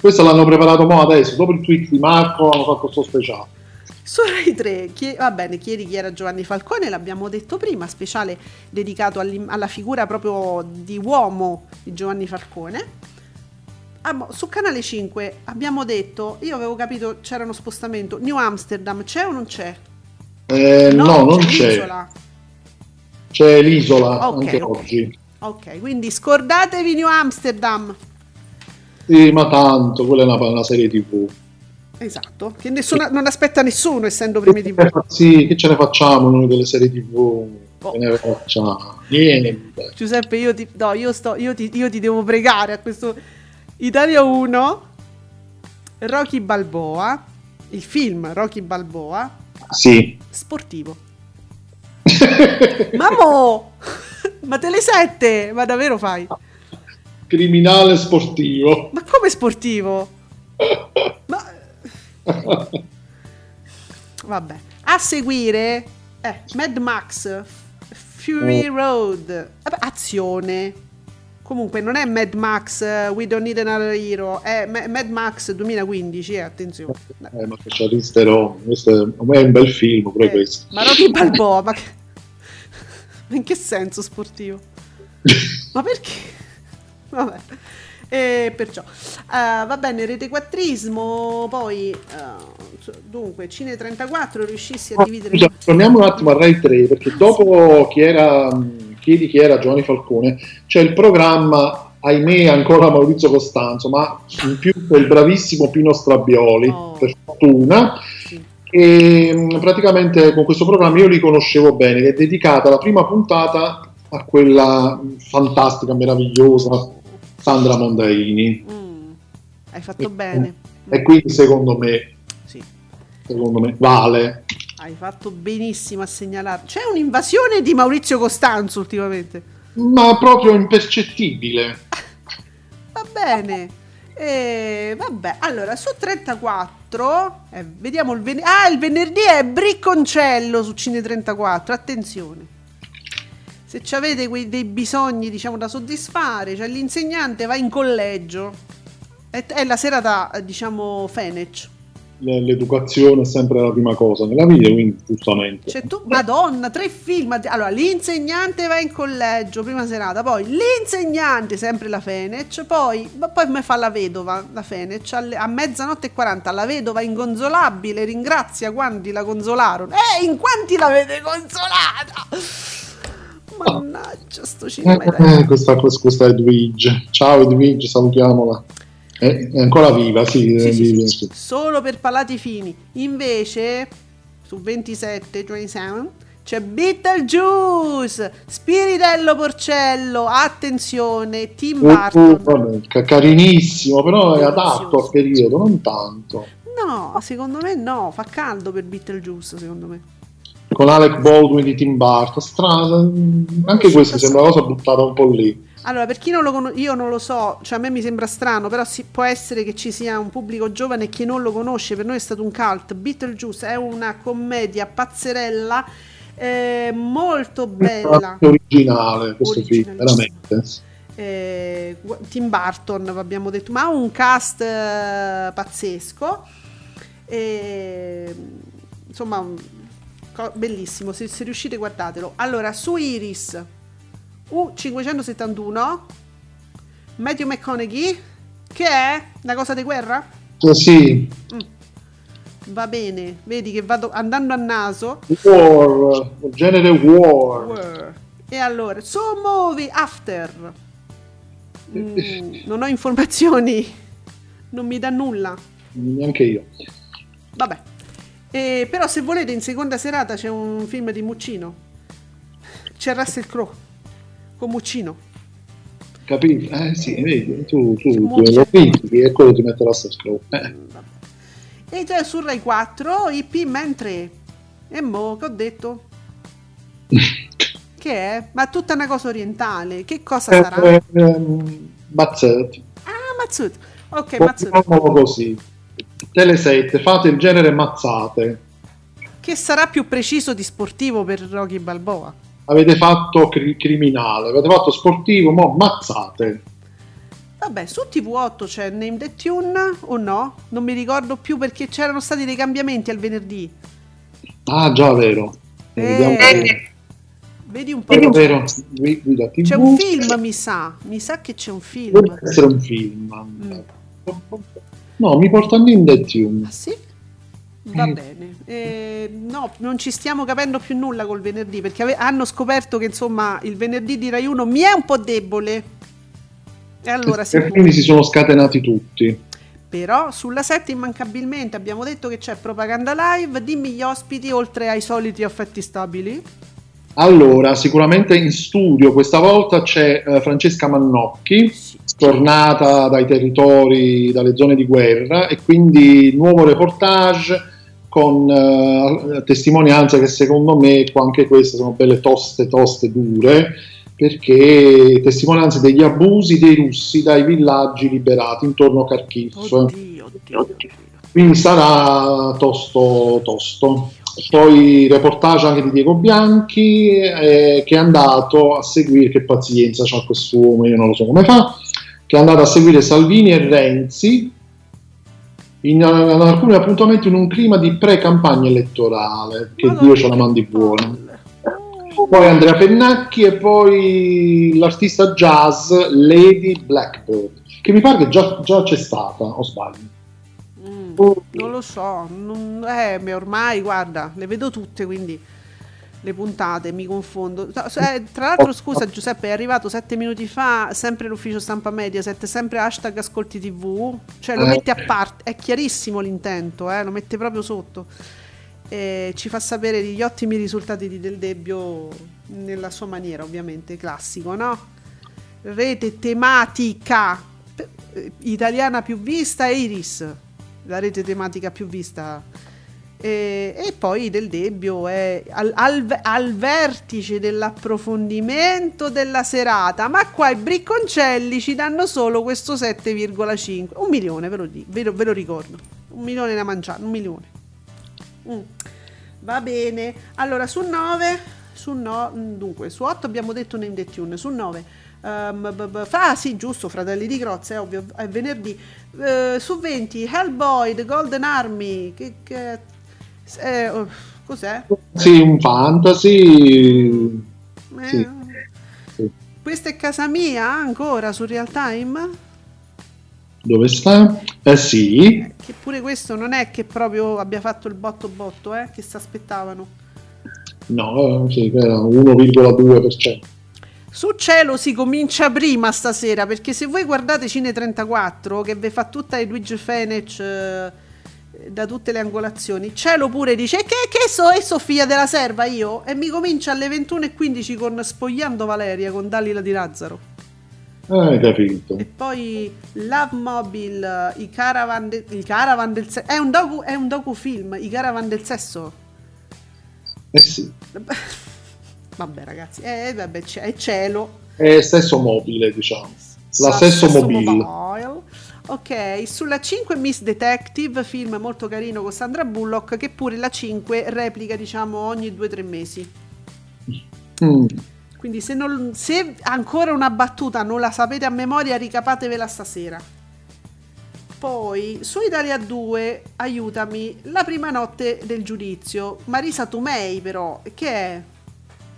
Questo l'hanno preparato mo adesso, dopo il tweet di Marco hanno fatto questo speciale. Su Rai 3, chi- va bene, chiedi chi era Giovanni Falcone, l'abbiamo detto prima, speciale dedicato alla figura proprio di uomo di Giovanni Falcone. Ah, mo- su Canale 5 abbiamo detto, io avevo capito c'era uno spostamento, New Amsterdam c'è o non c'è? Eh, no, non c'è. l'isola. C'è l'isola Ok, anche ok. oggi. Ok, quindi scordatevi New Amsterdam. Sì, ma tanto, quella è una, una serie tv. Esatto, che nessuna- non aspetta nessuno essendo primi Che, TV. sì, che ce ne facciamo noi delle serie tv? Oh. Che ne facciamo? Niente. Giuseppe, io ti, no, io sto, io ti, io ti devo pregare a questo Italia 1, Rocky Balboa, il film Rocky Balboa, Sì. sportivo. Ma mo! Ma te le sette? Ma davvero fai? Criminale sportivo. Ma come sportivo? Ma... Vabbè. A seguire, eh, Mad Max, Fury Oh. Road, Vabbè, azione. Comunque non è Mad Max eh, We Don't Need Another Hero, è Ma- Mad Max 2015, eh, attenzione. Eh, ma che c'è Theron, questo è, un bel film pure Eh, questo. ma Rocky Balboa, ma, che... ma in che senso sportivo? Ma perché? Vabbè. E perciò eh, va bene, rete quattrismo, poi eh, dunque Cine 34 riuscissi a dividere scusa, torniamo un attimo a Rai 3 perché dopo chi era, chiedi chi era Giovanni Falcone, c'è il programma, ahimè ancora Maurizio Costanzo, ma in più quel bravissimo Pino Strabioli, Oh. per fortuna, Sì. e mh, praticamente con questo programma io li conoscevo bene, che è dedicata la prima puntata a quella mh, fantastica, meravigliosa Sandra Mondaini. Mm, hai fatto bene. E quindi secondo me, Sì, secondo me vale. Hai fatto benissimo a segnalarlo. C'è un'invasione di Maurizio Costanzo ultimamente. Ma proprio impercettibile. Va bene. E, vabbè, allora su 34 eh, vediamo il venerdì. Ah, il venerdì è Bricconcello su Cine 34. Attenzione. Se ci avete quei, dei bisogni, diciamo, da soddisfare, cioè l'insegnante va in collegio. È, è la serata, diciamo, Fenech. L'educazione è sempre la prima cosa nella vita, quindi giustamente. Cioè, tu, madonna, tre film. Allora, l'insegnante va in collegio, prima serata, poi l'insegnante, sempre la Fenech, poi, poi me fa la vedova, la Fenech, a mezzanotte e 40, la vedova inconsolabile, ringrazia quanti la consolarono. Eh, in quanti l'avete consolata? Mannaggia, sto cinema. Eh, questa, questa è Edwige. Ciao Edwige, salutiamola. È, è ancora viva, sì. Sì, viva, sì. Solo per palati fini. Invece, su 27, 27 c'è Beetlejuice, Spiritello Porcello, attenzione, Tim Uh, uh, Burton. vabbè, ca- carinissimo, però è adatto al periodo, non tanto. No, secondo me no, fa caldo per Beetlejuice, secondo me. Con Alec Baldwin di Tim Burton, strana, mm, anche sì, sembra una cosa buttata un po' lì. Allora, per chi non lo conosce, io non lo so, cioè a me mi sembra strano, però si- può essere che ci sia un pubblico giovane che non lo conosce, per noi è stato un cult. Beetlejuice è una commedia pazzerella, eh, molto bella. Originale questo film, veramente. eh, Tim Burton abbiamo detto ma ha un cast eh, pazzesco e, insomma co- bellissimo se, se riuscite guardatelo allora su Iris U571 Matthew McConaughey che è una cosa di guerra? Eh, sì, va bene vedi che vado andando a naso War, genere War. Were. E allora, su Movie After. Mm, non ho informazioni, non mi dà nulla. Neanche io. Vabbè. Eh, però se volete in seconda serata c'è un film di Muccino. C'è Russell Crowe con Muccino. Capito? Eh sì, vedi, tu, tu, tu lo critichi e quello ti mette la scroll. Eh. E già su Rai 4 IP Man 3. E mo che ho detto? Che è? Ma tutta una cosa orientale. Che cosa Eh, sarà? eh, Mazzetti. Ah, Mazzut. Ok, Mazzut. Chiamiamolo così. Tele 7, fate il genere mazzate. Che sarà più preciso di sportivo per Rocky Balboa? Avete fatto cri- criminale, avete fatto sportivo, mo mazzate. Vabbè, su TV8 c'è Name the Tune o no? Non mi ricordo più perché c'erano stati dei cambiamenti al venerdì. Ah, già, vero. Eh, Eh, Vedi un po'. Vero, vero. Guida TV. C'è un film, mi sa. Mi sa che c'è un film. Deve essere un film. Mm. No, mi porta in The Tune. Ah sì? Va bene. Eh, no, non ci stiamo capendo più nulla col venerdì perché ave- hanno scoperto che insomma il venerdì di Rai 1 mi è un po' debole. E allora si E quindi si sono scatenati tutti. Però sulla 7 immancabilmente abbiamo detto che c'è propaganda live, dimmi gli ospiti oltre ai soliti affetti stabili. Allora, sicuramente in studio questa volta c'è eh, Francesca Mannocchi, tornata dai territori, dalle zone di guerra e quindi nuovo reportage con eh, testimonianze che secondo me qua anche queste sono belle toste, toste, dure, perché testimonianze degli abusi dei russi dai villaggi liberati intorno a Kharkiv. Oddio, oddio, oddio. Quindi sarà tosto, tosto. Poi reportage anche di Diego Bianchi eh, che è andato a seguire, che pazienza c'ha quest'uomo, io non lo so come fa, che è andato a seguire Salvini e Renzi in, in alcuni appuntamenti in un clima di pre-campagna elettorale, che Dio ce la mandi buona. palle. Poi Andrea Pennacchi e poi l'artista jazz Lady Blackbird, che mi pare che già, già c'è stata, o sbaglio. Mm, non lo so, non- eh, ma ormai guarda, le vedo tutte quindi le puntate, mi confondo. Eh, tra l'altro, scusa Giuseppe, è arrivato sette minuti fa, sempre l'ufficio stampa Mediaset, sempre hashtag ascolti tv, cioè lo Eh. mette a parte, è chiarissimo l'intento, eh, lo mette proprio sotto. E ci fa sapere gli ottimi risultati di Del Debbio nella sua maniera, ovviamente, classico, no? Rete tematica eh, italiana più vista Iris, la rete tematica più vista. E, e poi Del Debbio è al, al- al vertice dell'approfondimento della serata, ma qua i bricconcelli ci danno solo questo 7,5, un milione ve lo, ve lo, ve lo ricordo, un milione da mangiare, un milione. Mm. Va bene, allora su 9, su no, mm, dunque su 8 abbiamo detto Name the Tune, su 9, ehm, b- b- ah sì giusto, Fratelli di Crozza, è ovvio, è venerdì, Eh, su 20 Hellboy, The Golden Army, che, che eh, oh, cos'è? Sì, un fantasy. Eh, Sì, sì. Questa è casa mia ancora su Real Time? Dove sta? Eh sì, Che pure questo non è che proprio abbia fatto il botto botto, eh, che si aspettavano. no, eh, sì, era 1,2%. Su cielo si comincia prima stasera perché se voi guardate Cine 34 che vi fa tutta Edwige Fenech eh, da tutte le angolazioni, cielo pure dice che, che so e Sofia della serva io e mi comincia alle 21.15 con Spogliando Valeria con Dalila di Lazzaro Hai capito. e poi Love Mobile, i caravan, de- il caravan del sesso, è un, docu, è un docufilm, i caravan del sesso Eh sì, vabbè ragazzi, eh, vabbè, c'è- è cielo è stesso mobile, diciamo. La Stesso stesso mobile. mobile. Ok, sulla 5 Miss Detective, film molto carino con Sandra Bullock, che pure la 5 replica diciamo ogni 2-3 mesi. Mm. Quindi se, non- se ancora una battuta non la sapete a memoria, ricapatevela stasera. Poi su Italia 2, aiutami, la prima notte del giudizio. Marisa Tomei però, che è?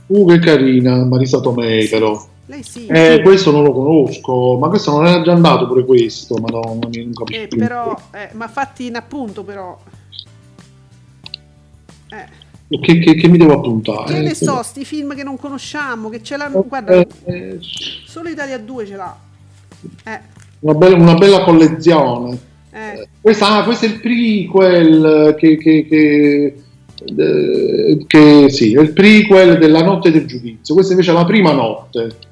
Uh, che carina, Marisa Tomei però. Lei sì. Eh, questo non lo conosco, ma questo non era già andato pure questo, madonna, non capisco Eh, però, eh, ma fatti in appunto però. Eh. Che, che- che mi devo appuntare? Che ne so, sti film che non conosciamo, che ce l'hanno. Guarda, Eh, eh, solo Italia 2 ce l'ha. Eh, una, bella, una bella collezione. eh. Questa, ah, questo è il prequel che, che, che, eh, che- sì, è il prequel della notte del giudizio. Questa invece è la prima notte.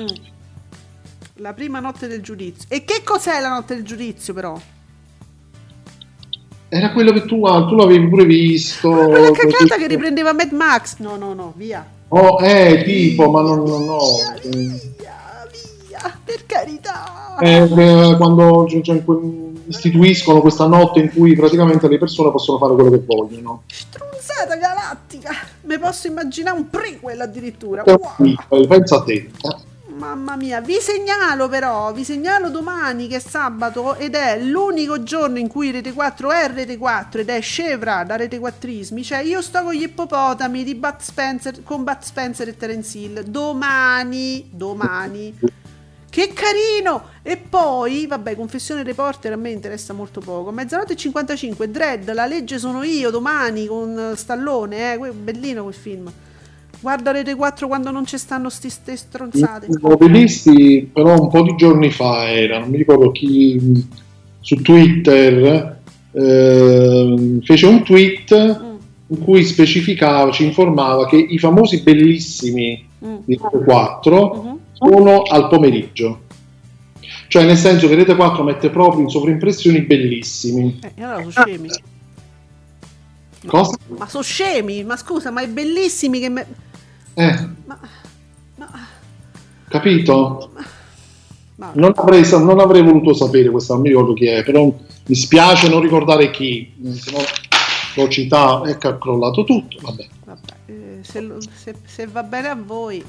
Mm. La prima notte del giudizio. E che cos'è la notte del giudizio, però? Era quello che tu, ah, tu l'avevi pure visto. Quella cagata così. che riprendeva Mad Max. No, no, no, via. Oh, eh, tipo, ma non, no. eh, Via, via, per carità. eh, eh, quando cioè, cioè, istituiscono questa notte in cui praticamente le persone possono fare quello che vogliono. Strunzata galattica. Mi posso immaginare un prequel addirittura. Wow. Pensa a te. eh. Mamma mia, vi segnalo però, vi segnalo domani che è sabato ed è l'unico giorno in cui Rete 4 è Rete 4 ed è scevra da Rete 4ismi, cioè io sto con gli ippopotami di Bud Spencer, con Bud Spencer e Terence Hill, domani, domani. Che carino! E poi, vabbè, Confessione Reporter a me interessa molto poco. Mezzanotte e 55, Dread, La legge sono io, domani con Stallone, eh, bellino quel film. Guarda Rete 4 quando non ci stanno sti, ste stronzate. L'ho visti però un po' di giorni fa era, non mi ricordo chi su Twitter ehm, fece un tweet Mm, in cui specificava, ci informava che i famosi bellissimi mm. di Rete 4 Mhm. sono al pomeriggio. Cioè nel senso che Rete 4 mette proprio in sovrimpressioni bellissimi. Eh, e allora sono scemi. Cosa? Ma sono scemi, ma scusa, ma è bellissimi che me... Eh, Ma... ma... capito? ma- Non avrei, non avrei voluto sapere questa, non mi ricordo chi è, però mi spiace non ricordare chi, se no l'ho citato e che ha crollato tutto. Vabbè. Vabbè, eh, se, se- se va bene a voi.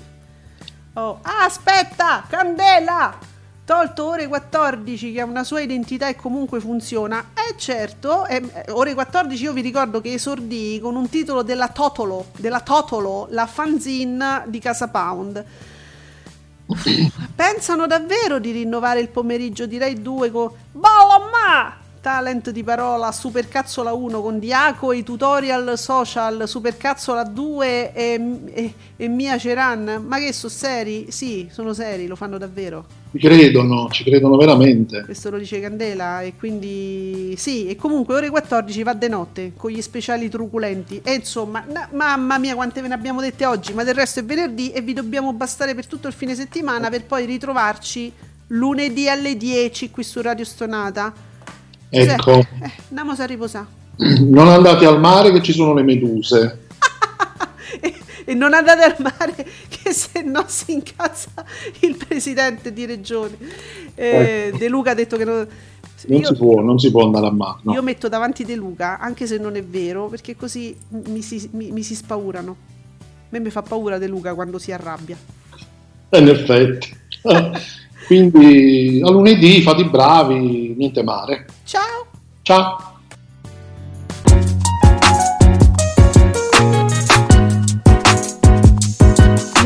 Oh, ah, aspetta, Candela! Tolto ore 14 che ha una sua identità e comunque funziona. Eh certo, eh, ore 14 io vi ricordo che esordì con un titolo della Totolo, della Totolo, la fanzine di Casa Pound. Pensano davvero di rinnovare il pomeriggio di Rai 2 con Ballamma! Talent di parola Supercazzola 1 con Diaco e i tutorial social Supercazzola 2 e, e, e Mia Ceran. Ma che sono seri? Sì, sono seri, lo fanno davvero. Ci credono, ci credono veramente. Questo lo dice Candela e quindi sì, e comunque ore 14 va de notte con gli speciali truculenti. E insomma, na- mamma mia quante ve ne abbiamo dette oggi, ma del resto è venerdì e vi dobbiamo bastare per tutto il fine settimana per poi ritrovarci lunedì alle 10 qui su Radio Stonata. Ecco, Eh, andiamo a riposare. non andate al mare che ci sono le meduse. e, e non andate al mare se no si incazza il presidente di regione. Eh, De Luca ha detto che non, Non io- si può, non si può andare a mare. no. Io metto davanti De Luca, anche se non è vero, perché così mi si, mi- mi si spaurano. A me mi fa paura De Luca quando si arrabbia. Eh, in effetti. Quindi a lunedì fate i bravi, niente mare. Ciao! Ciao.